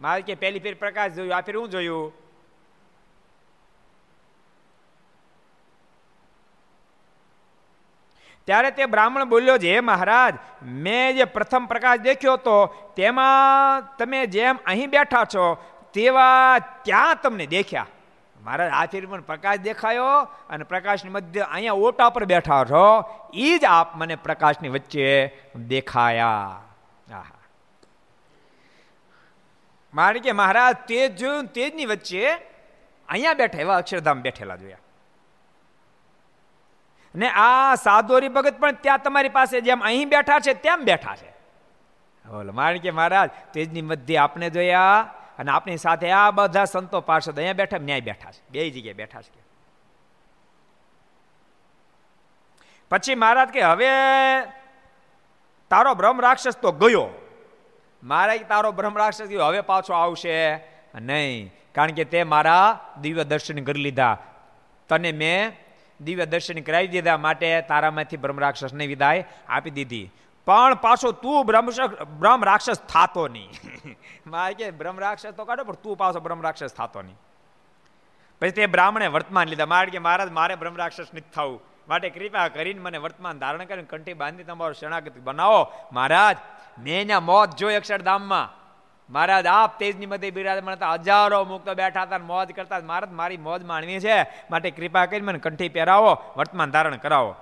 મારે કે પહેલી ફેર પ્રકાશ જોયું. આ ફેર હું જોયું? ત્યારે તે બ્રાહ્મણ બોલ્યો છે હે મહારાજ, મેં જે પ્રથમ પ્રકાશ દેખ્યો હતો, તેમાં તમે જેમ અહીં બેઠા છો, તેવા ત્યાં તમને દેખ્યા. હાથી પણ પ્રકાશ દેખાયો અને પ્રકાશની મધ્ય અહીંયા ઓટા પર બેઠા છો એ જ આપ મને પ્રકાશની વચ્ચે દેખાયા. આહા. મારે કે મહારાજ તેજ જોયું તેજની વચ્ચે અહીંયા બેઠા, એવા અક્ષરધામ બેઠેલા જોયા. ને આ સાધુરી ભગત પણ ત્યાં તમારી પાસે જેમ અહીં બેઠા છે, તેમ બેઠા છે. બોલો મારે કે મહારાજ તેજની મધ્ય આપને જોયા અને આપની સાથે આ બધા સંતો પાર્ષદ અહીંયા બેઠા ન્યાય બેઠા છે. બે જગ્યાએ બેઠા છે. પછી મહારાજ કે, હવે તારો બ્રહ્મ રાક્ષસ તો ગયો. મારા તારો બ્રહ્મ રાક્ષસ ગયો. હવે પાછો આવશે નહીં. કારણ કે તે મારા દિવ્ય દર્શન કરી લીધા. તને મેં દિવ્ય દર્શન કરાવી દીધા માટે તારામાંથી બ્રહ્મ રાક્ષસને વિદાય આપી દીધી. પણ પાછો તું બ્રહ્મ બ્રહ્મ રાક્ષસ થાતો નહીં. મારે કે બ્રહ્મ રાક્ષસ તો કાઢો, પણ તું પાછો બ્રહ્મ રાક્ષસ થતો નહીં. પછી તે બ્રાહ્મણે વર્તમાન લીધા. મારે કે મહારાજ, મારે બ્રહ્મ રાક્ષસ નથી થવું. માટે કૃપા કરીને મને વર્તમાન ધારણ કરીને કંઠી બાંધી તમારો શરણાગત બનાવો. મહારાજ મેં ત્યાં મોત જોઈ અક્ષરધામમાં. મહારાજ, આપ તેજની મધ્ય બિરાજમાન હતા. હજારો મુક્ત બેઠા હતા મોજ કરતા મહારાજ, મારી મોજ માણવી છે. માટે કૃપા કરીને મને કંઠી પહેરાવો, વર્તમાન ધારણ કરાવો.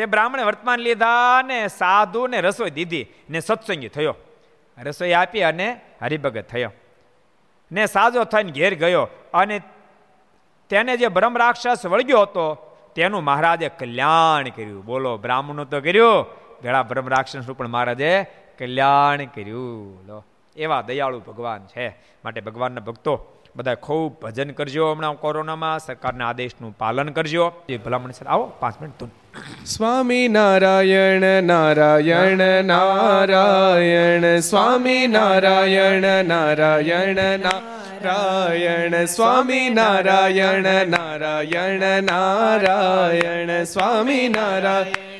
તે બ્રાહ્મણે વર્તમાન લીધા ને સાધુને રસોઈ દીધી ને સત્સંગી થયો. રસોઈ આપી અને હરિભગત થયો. ને સાજો થઈને ઘેર ગયો અને તેને જે બ્રહ્મ રાક્ષસ વળગ્યો હતો, તેનું મહારાજે કલ્યાણ કર્યું. બોલો બ્રાહ્મણનું તો કર્યું? ઘણા બ્રહ્મ રાક્ષસનું પણ મહારાજે કલ્યાણ કર્યું. લો, એવા દયાળુ ભગવાન છે. માટે ભગવાનના ભક્તો બધા ખૂબ ભજન કરજો હમણાં કોરોનામાં, સરકારના આદેશનું પાલન કરજો. એ ભલામણ છે, આવો પાંચ મિનિટ તું સ્વામી નારાયણ નારાયણ નારાયણ. સ્વામી નારાયણ નારાયણ નારાયણ. સ્વામી નારાયણ નારાયણ નારાયણ. સ્વામી નારાયણ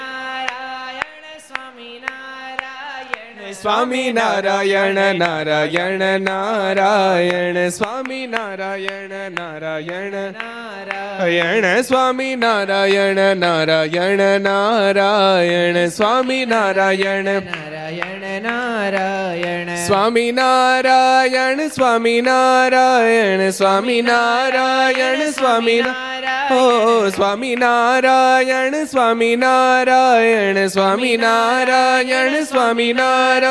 સ્વામી નારાયણ નારાયણ નારાયણ નારાયણ નારાયણ. નારાયણ સ્વામી નારાયણ નારાયણ નારાયણ સ્વામી નારાયણ. નારાયણ નારાયણ. સ્વામી નારાયણ સ્વામી નારાયણ સ્વામી નારાયણ સ્વામી ઓ સ્વામી નારાયણ સ્વામી નારાયણ સ્વામી નારાયણ સ્વામી નારાયણ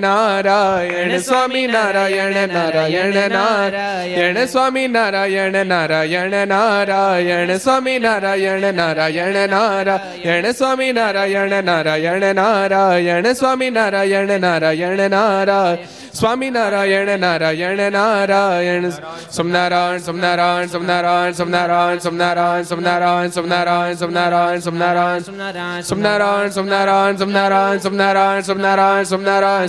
નારાયણ સ્વામી નારાયણ નારાયણ નારાયણ સ્વામી નારાયણ નારાયણ નારાયણ સ્વામી નારાયણ નારાયણ નારાયણ સ્વામી નારાયણ નારાયણ નારાયણ સ્વામી નારાયણ નારાયણ નારાયણ સ્વામી નારાયણ નારાયણ નારાયણ સોમનારાયણ સોમનારાયણ સોમનારાયણ સોમનારાયણ સોમનારાયણ સોમનારાયણ સોમનારાયણ સોમનારાયણ સોમનારાયણ સોમનારાયણ સોમનારાયણ સોમનારાયણ સોમનારાયણ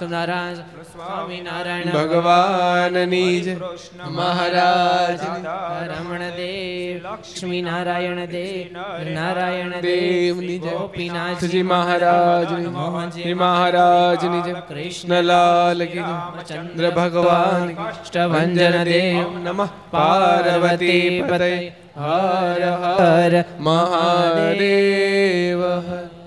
સતનારાયણ સ્વામિનારાયણ ભગવાનની જ મહારાજ રમણ દેવ લક્ષ્મી નારાયણ દેવ નારાયણ દેવ નિજ ગોપીનાથજી મહારાજ મોહનજી મહારાજ નિજ કૃષ્ણલાલ ચંદ્ર ભગવાન કષ્ટભંજન દેવ નમઃ પાર્વતી પતે હર હર મહાદેવ હર